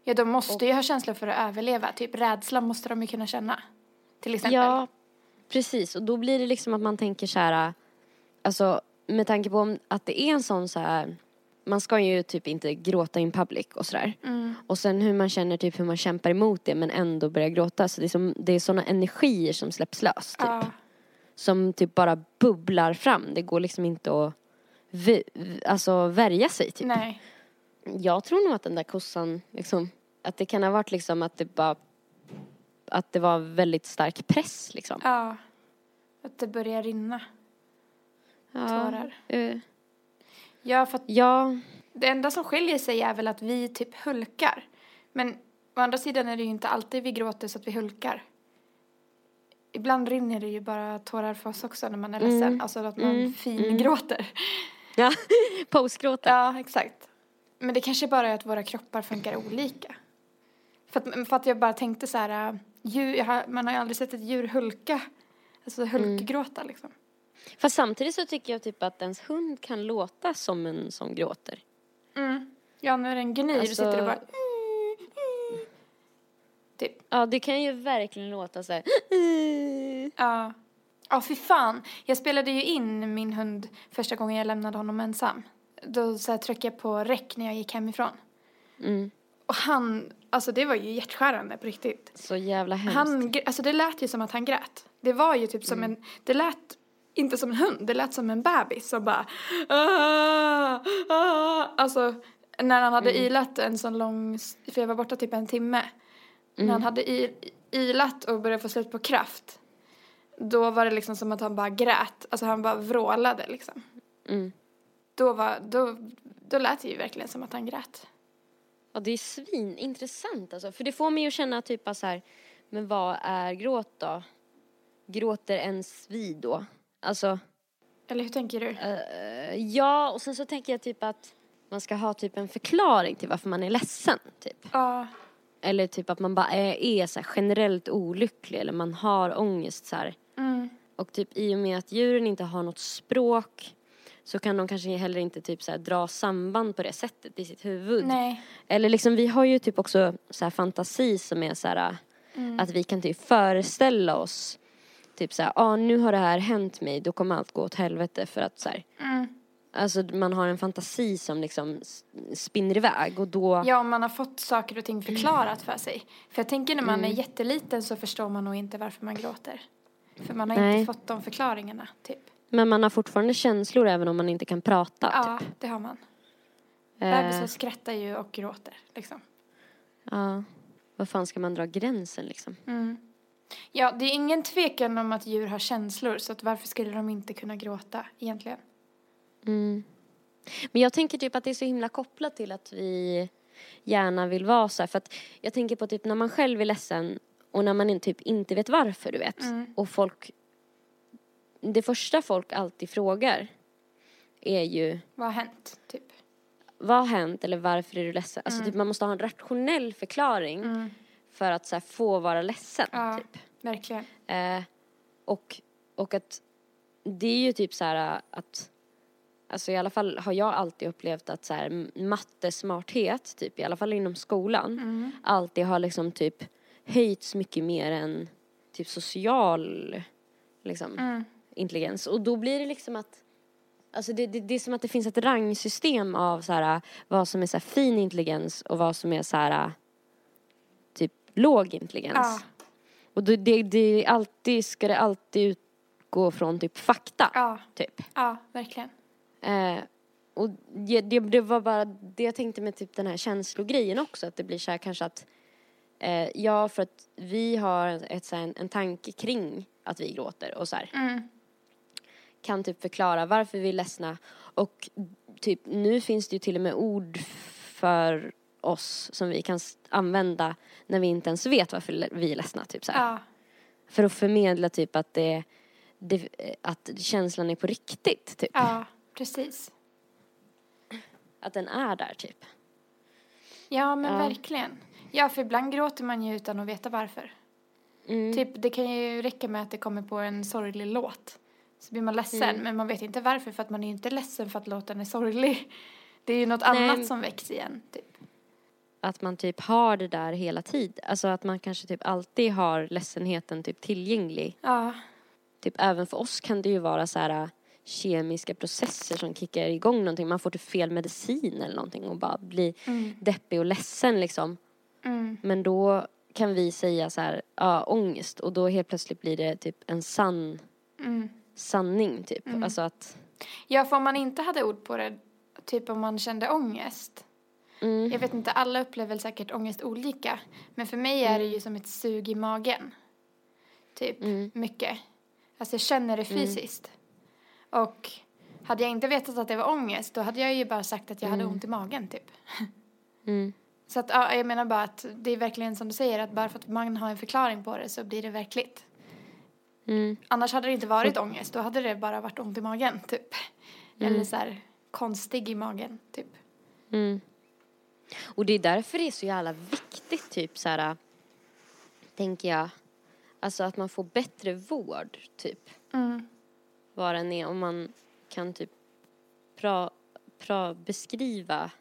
Ja, de måste ju ha känslor för att överleva. Typ rädsla måste de ju kunna känna. Till exempel. ja, precis. Och då blir det liksom att man tänker så här, alltså med tanke på att det är en sån så här, man ska ju typ inte gråta in public och sådär. Mm. Och sen hur man känner typ hur man kämpar emot det men ändå börjar gråta. Så det är, som, det är såna energier som släpps lös typ. Ja. Som typ bara bubblar fram. Det går liksom inte att alltså värja sig typ. Nej. Jag tror nog att den där kossan liksom, att det kan ha varit liksom att det bara, att det var väldigt stark press liksom. Ja. Att det börjar rinna. tårar. eh, Ja, för att ja, det enda som skiljer sig är väl att vi typ hulkar. Men å andra sidan är det ju inte alltid vi gråter så att vi hulkar. Ibland rinner det ju bara tårar för oss också när man är ledsen. Mm. Alltså att man Mm. fingråter. Ja. postgråta. Ja, exakt. Men det kanske bara är att våra kroppar funkar olika. För att, för att jag bara tänkte så här, äh, djur, har, man har ju aldrig sett ett djur hulka. Alltså hulkgråta liksom. Fast samtidigt så tycker jag typ att ens hund kan låta som en som gråter. Mm. Ja, när den gnyr Alltså- sitter det bara... Typ. Ja, det kan ju verkligen låta så här. Ja. Ja, fy fan. Jag spelade ju in min hund första gången jag lämnade honom ensam. Då så här, tryckte jag på räck när jag gick hemifrån. Mm. Och han, alltså det var ju hjärtskärande på riktigt. Så jävla hemskt. Han, alltså det lät ju som att han grät. Det var ju typ som en, det lät inte som en hund, det lät som en bebis som bara ah, ah. Alltså när han hade ilat en sån lång, för jag var borta typ en timme. När han hade i, ilat och började få slut på kraft. Då var det liksom som att han bara grät, alltså han bara vrålade liksom. Mm. Då var, då, då lät det ju verkligen som att han grät. Ja, det är svinintressant alltså. För det får mig att känna typ så här, men vad är gråt då? Gråter ens vi då? Alltså, Eller hur tänker du? eh, ja, och sen så tänker jag typ att man ska ha typ en förklaring till varför man är ledsen, typ. Ja, Eller typ att man bara är, är så generellt olycklig eller man har ångest så här. Mm, Och typ i och med att djuren inte har något språk så kan de kanske heller inte typ så dra samband på det sättet i sitt huvud. nej. Eller liksom vi har ju typ också så här fantasi som är så här att vi kan typ föreställa oss typ så här, ah, nu har det här hänt mig, då kommer allt gå åt helvete för att så här, Mm. alltså man har en fantasi som liksom spinner iväg och då, Ja, man har fått saker och ting förklarat för sig. För jag tänker när man Mm. är jätteliten så förstår man nog inte varför man gråter. För man har Nej. inte fått de förklaringarna, typ. men man har fortfarande känslor även om man inte kan prata. Ja, Typ. det har man. Eh, Bebisar skrattar ju och gråter, liksom. ja. Vad fan ska man dra gränsen liksom? Mm. Ja, det är ingen tvekan om att djur har känslor, så att varför skulle de inte kunna gråta egentligen? Mm. Men jag tänker typ att det är så himla kopplat till att vi gärna vill vara så här. För att jag tänker på typ när man själv är ledsen och när man typ inte vet varför, du vet. Mm. Och folk... Det första folk alltid frågar är ju Vad har hänt, typ? vad har hänt eller varför är du ledsen? Alltså Mm. typ man måste ha en rationell förklaring Mm. för att så här, få vara ledsen. Ja. Typ. Verkligen. Eh, och, och att det är ju typ så här att Alltså i alla fall har jag alltid upplevt att så här mattesmarthet, typ i alla fall inom skolan, Mm. alltid har liksom typ höjts mycket mer än typ social liksom Mm. intelligens. Och då blir det liksom att Alltså det, det, det är som att det finns ett rangsystem av så här, vad som är så fin intelligens och vad som är så här typ låg intelligens. Ja. Och det, det, det alltid, ska det alltid utgå från typ fakta, Ja, typ. ja, verkligen. Eh, och det, det, det var bara det jag tänkte med typ den här känslogrejen också, att det blir så här kanske att eh, ja, för att vi har ett, så här, en, en tanke kring att vi gråter och så här, Mm. kan typ förklara varför vi är ledsna och typ nu finns det ju till och med ord för oss som vi kan använda när vi inte ens vet varför vi är ledsna, typ så. Ja, För att förmedla typ att det, det att känslan är på riktigt, typ. ja, precis. Att den är där, typ. Ja, men Ja. verkligen. Ja, för ibland gråter man ju utan att veta varför. Mm. Typ, det kan ju räcka med att det kommer på en sorglig låt. Så blir man ledsen, Mm. men man vet inte varför för att man är ju inte ledsen för att låten är sorglig. Det är ju något Nej. annat som väcks igen, typ. Att man typ har det där hela tiden. Alltså att man kanske typ alltid har ledsenheten typ tillgänglig. Ja, Typ även för oss kan det ju vara så här äh, kemiska processer som kickar igång någonting. Man får typ fel medicin eller någonting och bara blir mm, deppig och ledsen liksom. Mm, Men då kan vi säga så här, ja, ångest. Och då helt plötsligt blir det typ en sann mm. sanning typ. Mm. Alltså att, Ja, för om man inte hade ord på det, typ om man kände ångest. mm, Jag vet inte, alla upplever säkert ångest olika. Men för mig är det ju som ett sug i magen. Typ, Mm. mycket. Alltså jag känner det Mm. fysiskt. Och hade jag inte vetat att det var ångest då hade jag ju bara sagt att jag hade ont i magen typ. Mm. Så att, ja, jag menar bara att det är verkligen som du säger att bara för att man har en förklaring på det så blir det verkligt. Mm. Annars hade det inte varit ångest, då hade det bara varit ont i magen typ. Mm. Eller så här konstig i magen typ. Mm. Och det är därför det är så jävla viktigt, typ så här, tänker jag, alltså att man får bättre vård, typ. Mm. Vad den är, om man kan typ pra, pra, beskriva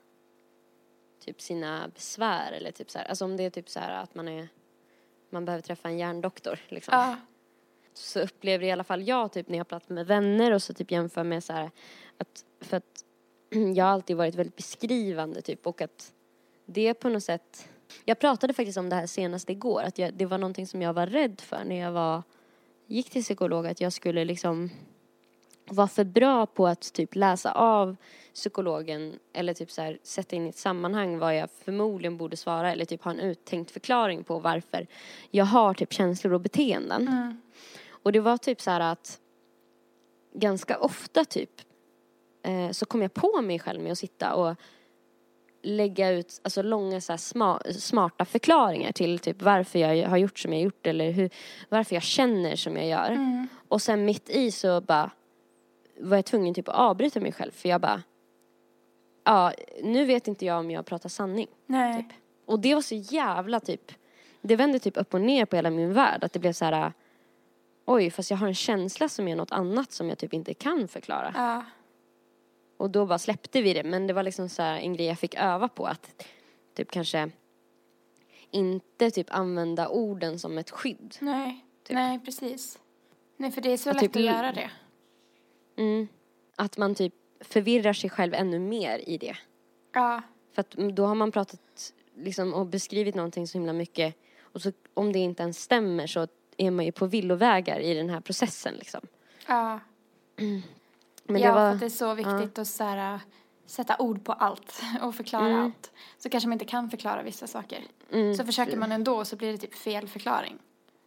typ sina besvär eller typ så här, alltså om det är typ så här att man är, man behöver träffa en hjärndoktor liksom. Ja. så upplever i alla fall jag typ när jag pratar med vänner och så typ jämför med så här att för att jag har alltid varit väldigt beskrivande typ och att det på något sätt jag pratade faktiskt om det här senast igår att jag, det var någonting som jag var rädd för när jag var gick till psykolog att jag skulle liksom vara för bra på att typ läsa av psykologen eller typ så här sätta in i ett sammanhang vad jag förmodligen borde svara eller typ ha en uttänkt förklaring på varför jag har typ känslor och beteenden. Mm. Och det var typ så här att ganska ofta typ eh, så kom jag på mig själv med att sitta och lägga ut alltså långa så sma, smarta förklaringar till typ varför jag har gjort som jag gjort eller hur, varför jag känner som jag gör. Mm. Och sen mitt i så bara var jag tvungen typ att avbryta mig själv för jag bara ja, nu vet inte jag om jag pratar sanning. Nej. Typ. Och det var så jävla typ, det vände typ upp och ner på hela min värld. Att det blev så här, oj fast jag har en känsla som är något annat som jag typ inte kan förklara. Ja. Och då bara släppte vi det. Men det var liksom så här en grej jag fick öva på att typ kanske inte typ använda orden som ett skydd. Nej. Typ. Nej, precis. Nej, för det är så Och lätt typ att göra det. Mm. Att man typ förvirrar sig själv ännu mer i det. Ja. För att då har man pratat liksom och beskrivit någonting så himla mycket och så om det inte ens stämmer så är man ju på villovägar i den här processen liksom. Ja. Men ja, det var, för att det är så viktigt att så här, sätta ord på allt och förklara Mm. allt. Så kanske man inte kan förklara vissa saker. mm, Så försöker man ändå så blir det typ fel förklaring.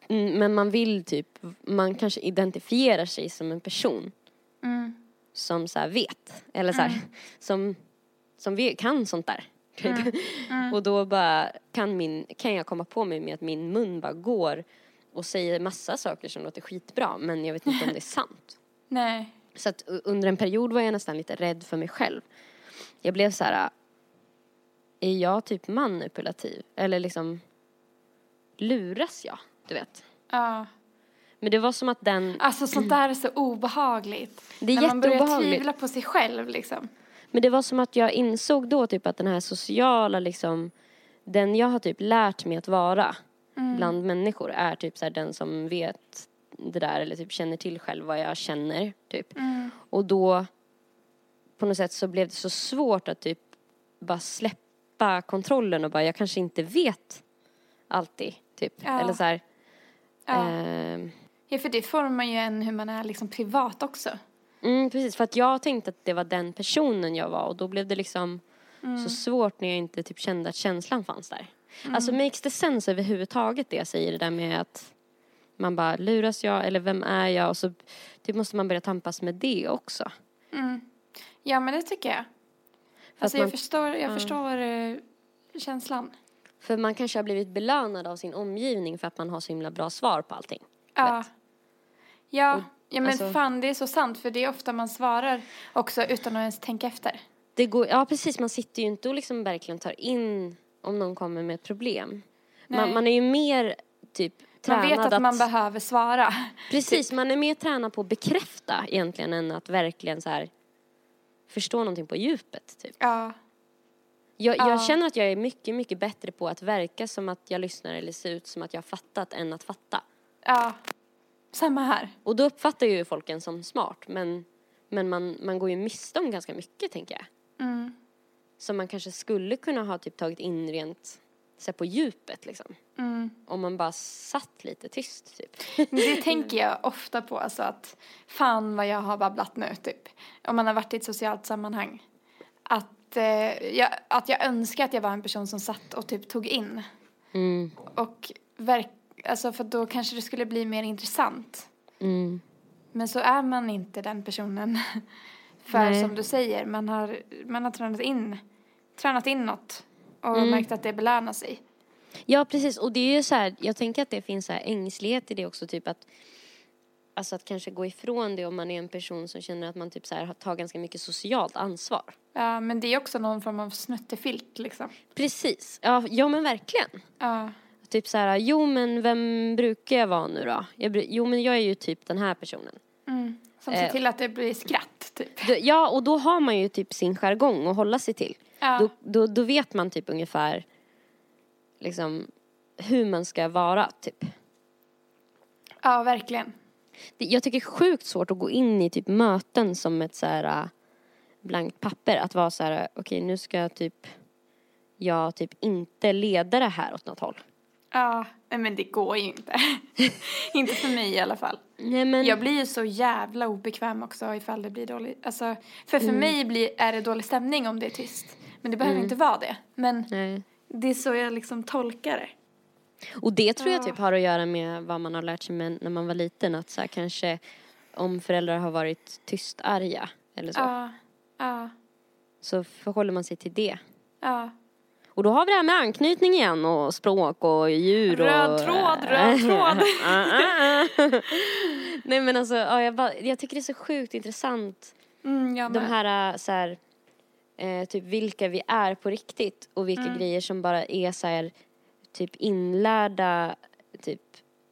mm, men man vill typ, man kanske identifierar sig som en person Mm. som så här vet, eller så här, som, som vet, kan sånt där. Typ. Och då bara kan, min, kan jag komma på mig med att min mun bara går och säger massa saker som låter skitbra men jag vet inte om det är sant. Nej. Så att under en period var jag nästan lite rädd för mig själv. Jag blev så här, är jag typ manipulativ? Eller liksom, luras jag? Du vet. Ja. Men det var som att den, Alltså sånt där är så obehagligt. det är När man börjar tvivla på sig själv liksom. Men det var som att jag insåg då typ att den här sociala liksom, den jag har typ lärt mig att vara bland människor är typ så här den som vet det där eller typ känner till själv vad jag känner typ. Och då på något sätt så blev det så svårt att typ bara släppa kontrollen och bara jag kanske inte vet alltid typ. Ja. Eller så här, Ja. ehm, ja, för det formar ju en hur man är liksom privat också. Mm, precis, för att jag tänkte att det var den personen jag var och då blev det liksom så svårt när jag inte typ kände att känslan fanns där. Alltså makes det sense överhuvudtaget det jag säger det där med att man bara luras jag eller vem är jag och så typ måste man börja tampas med det också. Ja, men det tycker jag. För Alltså man, jag förstår, jag förstår eh, känslan. för man kanske har blivit belönad av sin omgivning för att man har så himla bra svar på allting. Ja. Ja, Och, ja men alltså- fan det är så sant för det är ofta man svarar också utan att ens tänka efter. Det går, ja precis, man sitter ju inte och liksom verkligen tar in om någon kommer med ett problem. Man, man är ju mer typ Man tränad vet att, man behöver svara. Precis, man är mer tränad på att bekräfta egentligen än att verkligen så här förstå någonting på djupet typ. Ja. Jag, Ja. jag känner att jag är mycket, mycket bättre på att verka som att jag lyssnar eller ser ut som att jag har fattat än att fatta. Ja. Samma här. Och då uppfattar ju folk en som smart men, men man, man går ju miste om ganska mycket tänker jag. Mm. Som man kanske skulle kunna ha typ tagit in rent så på djupet liksom. Mm. Om man bara satt lite tyst typ. Det tänker jag ofta på, alltså att fan vad jag har babblat nu, typ. Om man har varit i ett socialt sammanhang. Att, eh, jag, att jag önskar att jag var en person som satt och typ tog in. Mm, Och verk, alltså för då kanske det skulle bli mer intressant. mm, Men så är man inte den personen. För Nej. som du säger, man har, man har tränat in, tränat in något och Mm. märkt att det belönar sig. Ja, precis. Och det är ju så här, jag tänker att det finns så här ängslighet i det också, typ att Alltså att kanske gå ifrån det om man är en person som känner att man typ så här tar ganska mycket socialt ansvar. Ja, men det är också någon form av snuttefilt liksom. Precis. Ja, ja men verkligen. Ja, Typ så här, jo men vem brukar jag vara nu då? Jag, jo men jag är ju typ den här personen. mm. Som ser Eh. till att det blir skratt typ. Ja, och då har man ju typ sin jargong att hålla sig till. Ja, Då, då, då vet man typ ungefär liksom hur man ska vara typ. ja verkligen. Det- Jag tycker det är sjukt svårt att gå in i typ möten som ett så här äh, blankt papper. Att vara så här, okej nu ska jag typ jag typ inte leda det här åt något håll. Ja, men det går ju inte. inte för mig i alla fall. Nej men, Jag blir ju så jävla obekväm också ifall det blir dåligt. Alltså, för Mm. för mig blir, är det dålig stämning om det är tyst. Men det behöver ju inte vara det. Men nej. det är så jag liksom tolkar det. Och det tror jag Ja. typ har att göra med vad man har lärt sig när man var liten. Att så här, kanske om föräldrar har varit tystarga eller så. Ja, ja, Så förhåller man sig till det. ja. Och då har vi det här med anknytning igen och språk och djur och... Röd tråd, röd tråd. Nej men alltså, ja, jag, bara, jag tycker det är så sjukt intressant. Mm, De här, äh, så här eh, typ vilka vi är på riktigt och vilka Mm. grejer som bara är så här, typ inlärda, typ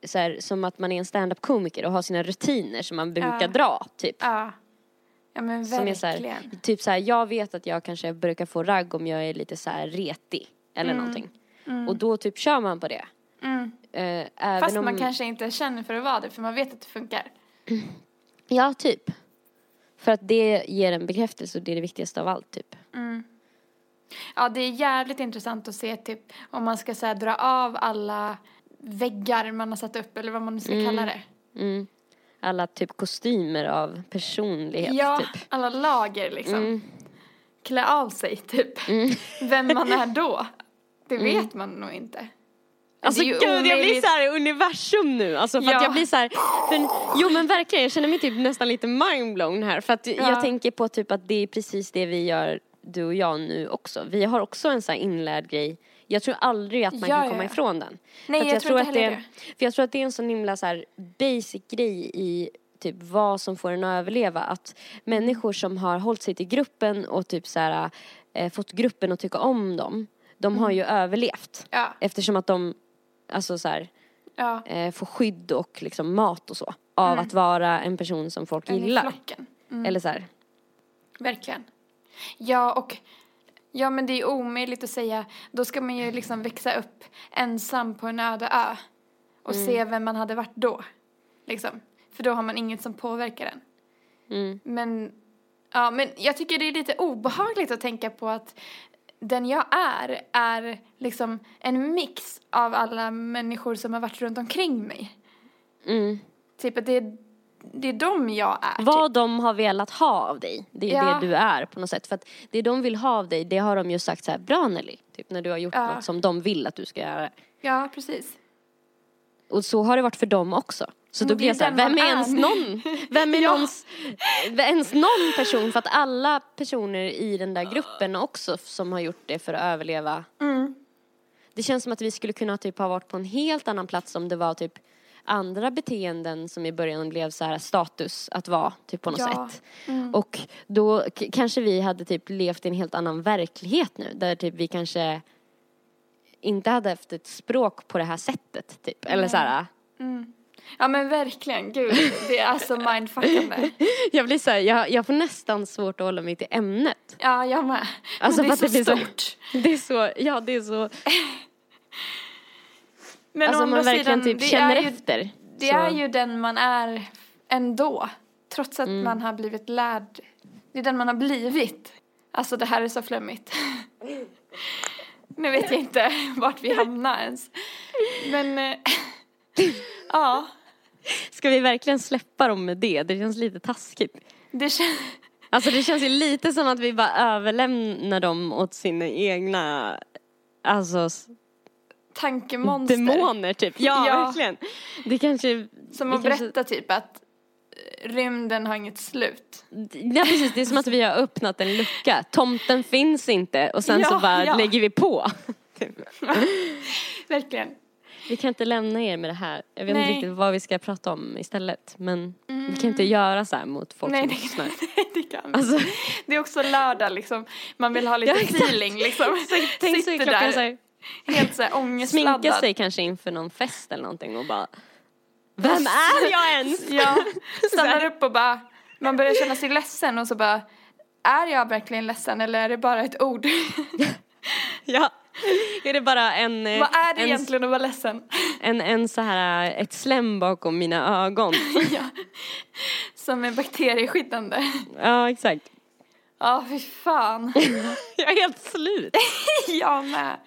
så här, som att man är en stand-up komiker och har sina rutiner som man brukar Ja. dra, typ. Ja. Ja men Som är så verkligen. här, typ så här, jag vet att jag kanske brukar få ragg om jag är lite så här retig eller någonting. Och då typ kör man på det. Mm. Även Fast om, man kanske inte känner för att vara det för man vet att det funkar. Ja, typ. För att det ger en bekräftelse och det är det viktigaste av allt, typ. Ja det är jävligt intressant att se typ om man ska så här, dra av alla väggar man har satt upp eller vad man ska kalla det. Mm. Alla typ kostymer av personlighet, Ja, typ. alla lager liksom. Mm. Klä av sig typ. Vem man är då. Det vet man nog inte. Alltså gud, jag blir omöjligt. så här universum nu. Alltså för att Ja. jag blir så här, för, jo men verkligen, jag känner mig typ nästan lite mindblown här. För att Ja. jag tänker på typ att det är precis det vi gör, du och jag nu också. Vi har också en sån här inlärd grej. Jag tror aldrig att man Ja, kan komma ja. ifrån den. Nej, att jag tror inte att det, heller För jag tror att det är en sån himla så här basic grej i typ vad som får en att överleva. Att människor som har hållit sig till gruppen och typ så här, eh, fått gruppen att tycka om dem, de har ju överlevt. Ja, Eftersom att de, alltså så här, ja. eh, får skydd och liksom mat och så. Av att vara en person som folk i gillar. Mm. Eller så här. Verkligen. Ja, och ja, men det är omöjligt att säga. Då ska man ju liksom växa upp ensam på en öde ö och Mm. se vem man hade varit då. Liksom. För då har man inget som påverkar en. Mm. Men, ja, men jag tycker det är lite obehagligt att tänka på att den jag är är liksom en mix av alla människor som har varit runt omkring mig. Mm. Typ att det är, det är dem jag är. Vad de har velat ha av dig, det är Ja. det du är på något sätt. För att det de vill ha av dig, det har de ju sagt så här, bra Nelly. Typ när du har gjort Ja. något som de vill att du ska göra. Ja, precis. Och så har det varit för dem också. Så då blir jag är så här, den vem är är ens någon? Vem är Ja. någons, ens någon person? För att alla personer i den där gruppen också som har gjort det för att överleva. Mm. Det känns som att vi skulle kunna typ ha varit på en helt annan plats om det var typ andra beteenden som i början blev så här status att vara typ på något Ja. sätt. Mm. Och då kanske vi hade typ levt i en helt annan verklighet nu där typ vi kanske inte hade haft ett språk på det här sättet typ. Eller så här. Mm. Ja men verkligen, gud. Det är alltså mindfuckande. Jag blir så här, jag, jag får nästan svårt att hålla mig till ämnet. Ja, jag med. Alltså, Men det är så det blir så- stort. Det är så, ja det är så, Men alltså å man verkligen sidan, typ känner ju, efter. Det så. är ju den man är ändå. Trots att Mm. man har blivit lärd. Det är den man har blivit. Alltså det här är så flummigt. nu vet jag inte vart vi hamnar ens. Men, eh, ja. Ska vi verkligen släppa dem med det? Det känns lite taskigt. Det känns... Alltså det känns ju lite som att vi bara överlämnar dem åt sina egna, alltså Tankemonster. demoner typ. Ja, Ja. verkligen. Det kanske, Som att kanske- berätta typ att rymden har inget slut. Ja precis, det är som att vi har öppnat en lucka. Tomten finns inte och sen så Ja, bara ja. lägger vi på. Verkligen. Vi kan inte lämna er med det här. Jag vet inte Nej. riktigt vad vi ska prata om istället. Men vi kan inte göra så här mot folk Nej, som det, lyssnar. nej, det kan vi Alltså, inte. Det är också lördag liksom. Man vill ha lite Ja, feeling liksom. tänk så är klockan där så här, helt så här sminka ångestladdad. sig kanske inför någon fest eller någonting och bara Vem är jag ens? Ja, stannar upp och bara, man börjar känna sig ledsen och så bara, är jag verkligen ledsen eller är det bara ett ord? Ja. Är det bara en, eh, Vad är det en, egentligen att vara ledsen? en, en så här, ett slem bakom mina ögon? ja. Som är bakterieskyddande. Ja, exakt. Ja, fy fan. Jag är helt slut. jag med.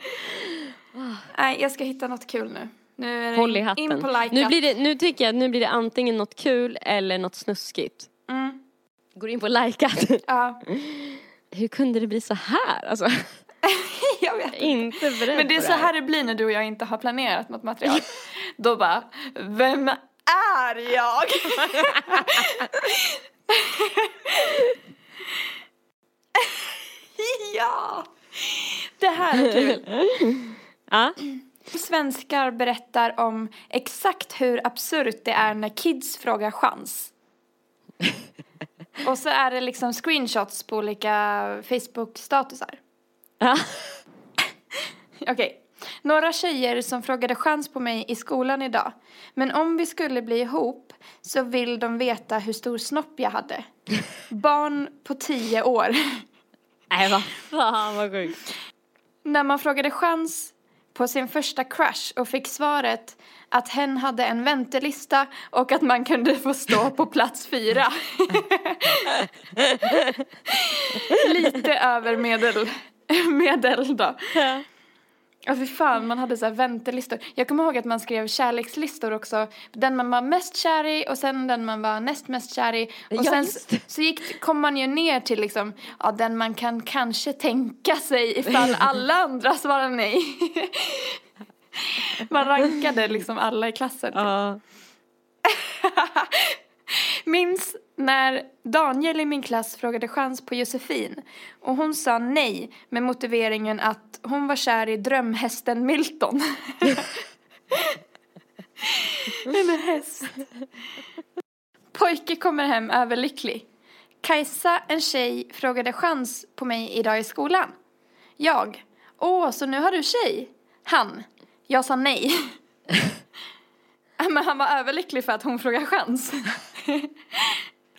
Nej, jag ska hitta något kul nu. Nu är det Håll i hatten. in på like Nu, blir det, nu tycker jag nu blir det antingen något kul eller något snuskigt. Mm. Går in på likat. Ja, Hur kunde det bli så här? Alltså, jag vet. inte beredd Men det är så här det blir när du och jag inte har planerat något material. Då bara, vem är jag? ja! Det här är kul. Ja. Svenskar berättar om exakt hur absurt det är när kids frågar chans. Och så är det liksom screenshots på olika Facebook-statusar. Ja. Okej. Några tjejer som frågade chans på mig i skolan idag. Men om vi skulle bli ihop så vill de veta hur stor snopp jag hade. Barn på tio år. Nej, vad fan vad sjukt. När man frågade chans på sin första crush och fick svaret att hen hade en väntelista och att man kunde få stå på plats fyra. Lite över medel, medel då. Ja fy fan, man hade så här väntelistor. Jag kommer ihåg att man skrev kärlekslistor också. Den man var mest kär i och sen den man var näst mest kär i. Och Ja, sen det. så gick, kom man ju ner till liksom, ja den man kan kanske tänka sig ifall alla andra svarar nej. man rankade liksom alla i klassen. Ja. Minns när Daniel i min klass frågade chans på Josefin och hon sa nej med motiveringen att hon var kär i drömhästen Milton. en häst. Pojke kommer hem överlycklig. Kajsa, en tjej, frågade chans på mig idag i skolan. Jag. Åh, så nu har du tjej? Han. Jag sa nej. Men han var överlycklig för att hon frågade chans.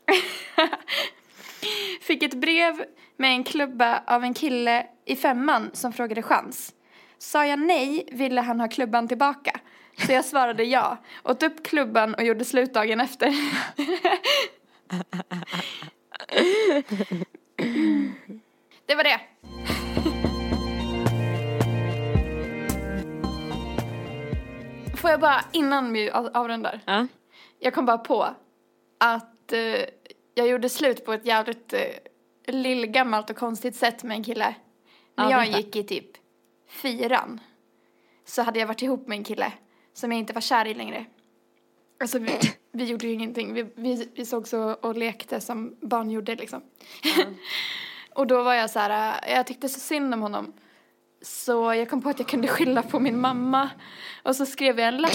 Fick ett brev med en klubba av en kille i femman som frågade chans. Sa jag nej ville han ha klubban tillbaka. Så jag svarade ja. Åt upp klubban och gjorde slut dagen efter. Det var det. Får jag bara, innan vi av- avrundar. Ja. Jag kom bara på att eh, jag gjorde slut på ett jävligt eh, lillgammalt och konstigt sätt med en kille. När Ja, jag gick i typ fyran så hade jag varit ihop med en kille som jag inte var kär i längre. Alltså vi, vi gjorde ju ingenting. Vi, vi, vi såg så och lekte som barn gjorde liksom. och då var jag så här, eh, jag tyckte så synd om honom. Så jag kom på att jag kunde skylla på min mamma. Och så skrev jag en lapp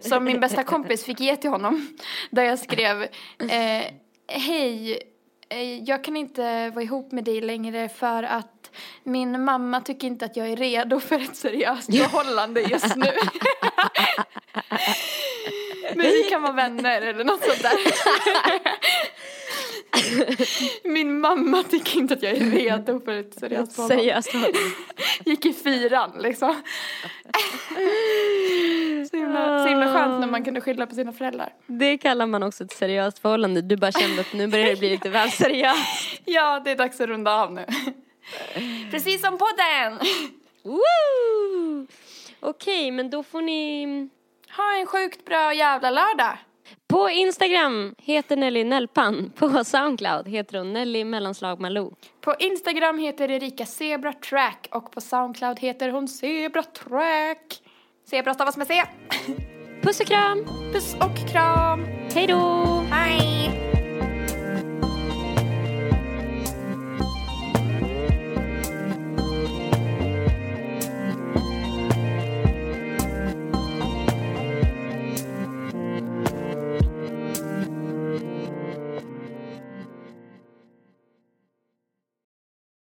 som min bästa kompis fick ge till honom. Där jag skrev, eh, hej, eh, jag kan inte vara ihop med dig längre för att min mamma tycker inte att jag är redo för ett seriöst förhållande just nu. Men vi kan vara vänner eller något sånt där. Min mamma tycker inte att jag är redo för ett seriöst förhållande. Seriöst. Gick i fyran liksom. Så himla, så himla skönt när man kunde skylla på sina föräldrar. Det kallar man också ett seriöst förhållande. Du bara kände att nu börjar det bli lite väl seriöst. Ja, det är dags att runda av nu. Precis som podden! Woo! Okej, men då får ni... Ha en sjukt bra jävla lördag! På Instagram heter Nelly Nellpan. På Soundcloud heter hon Nelly mellanslag Malou. På Instagram heter Erika Zebra Track och på Soundcloud heter hon Zebra Track. Zebra stavas med C. Puss och kram! Puss och kram! Hej då! Hej!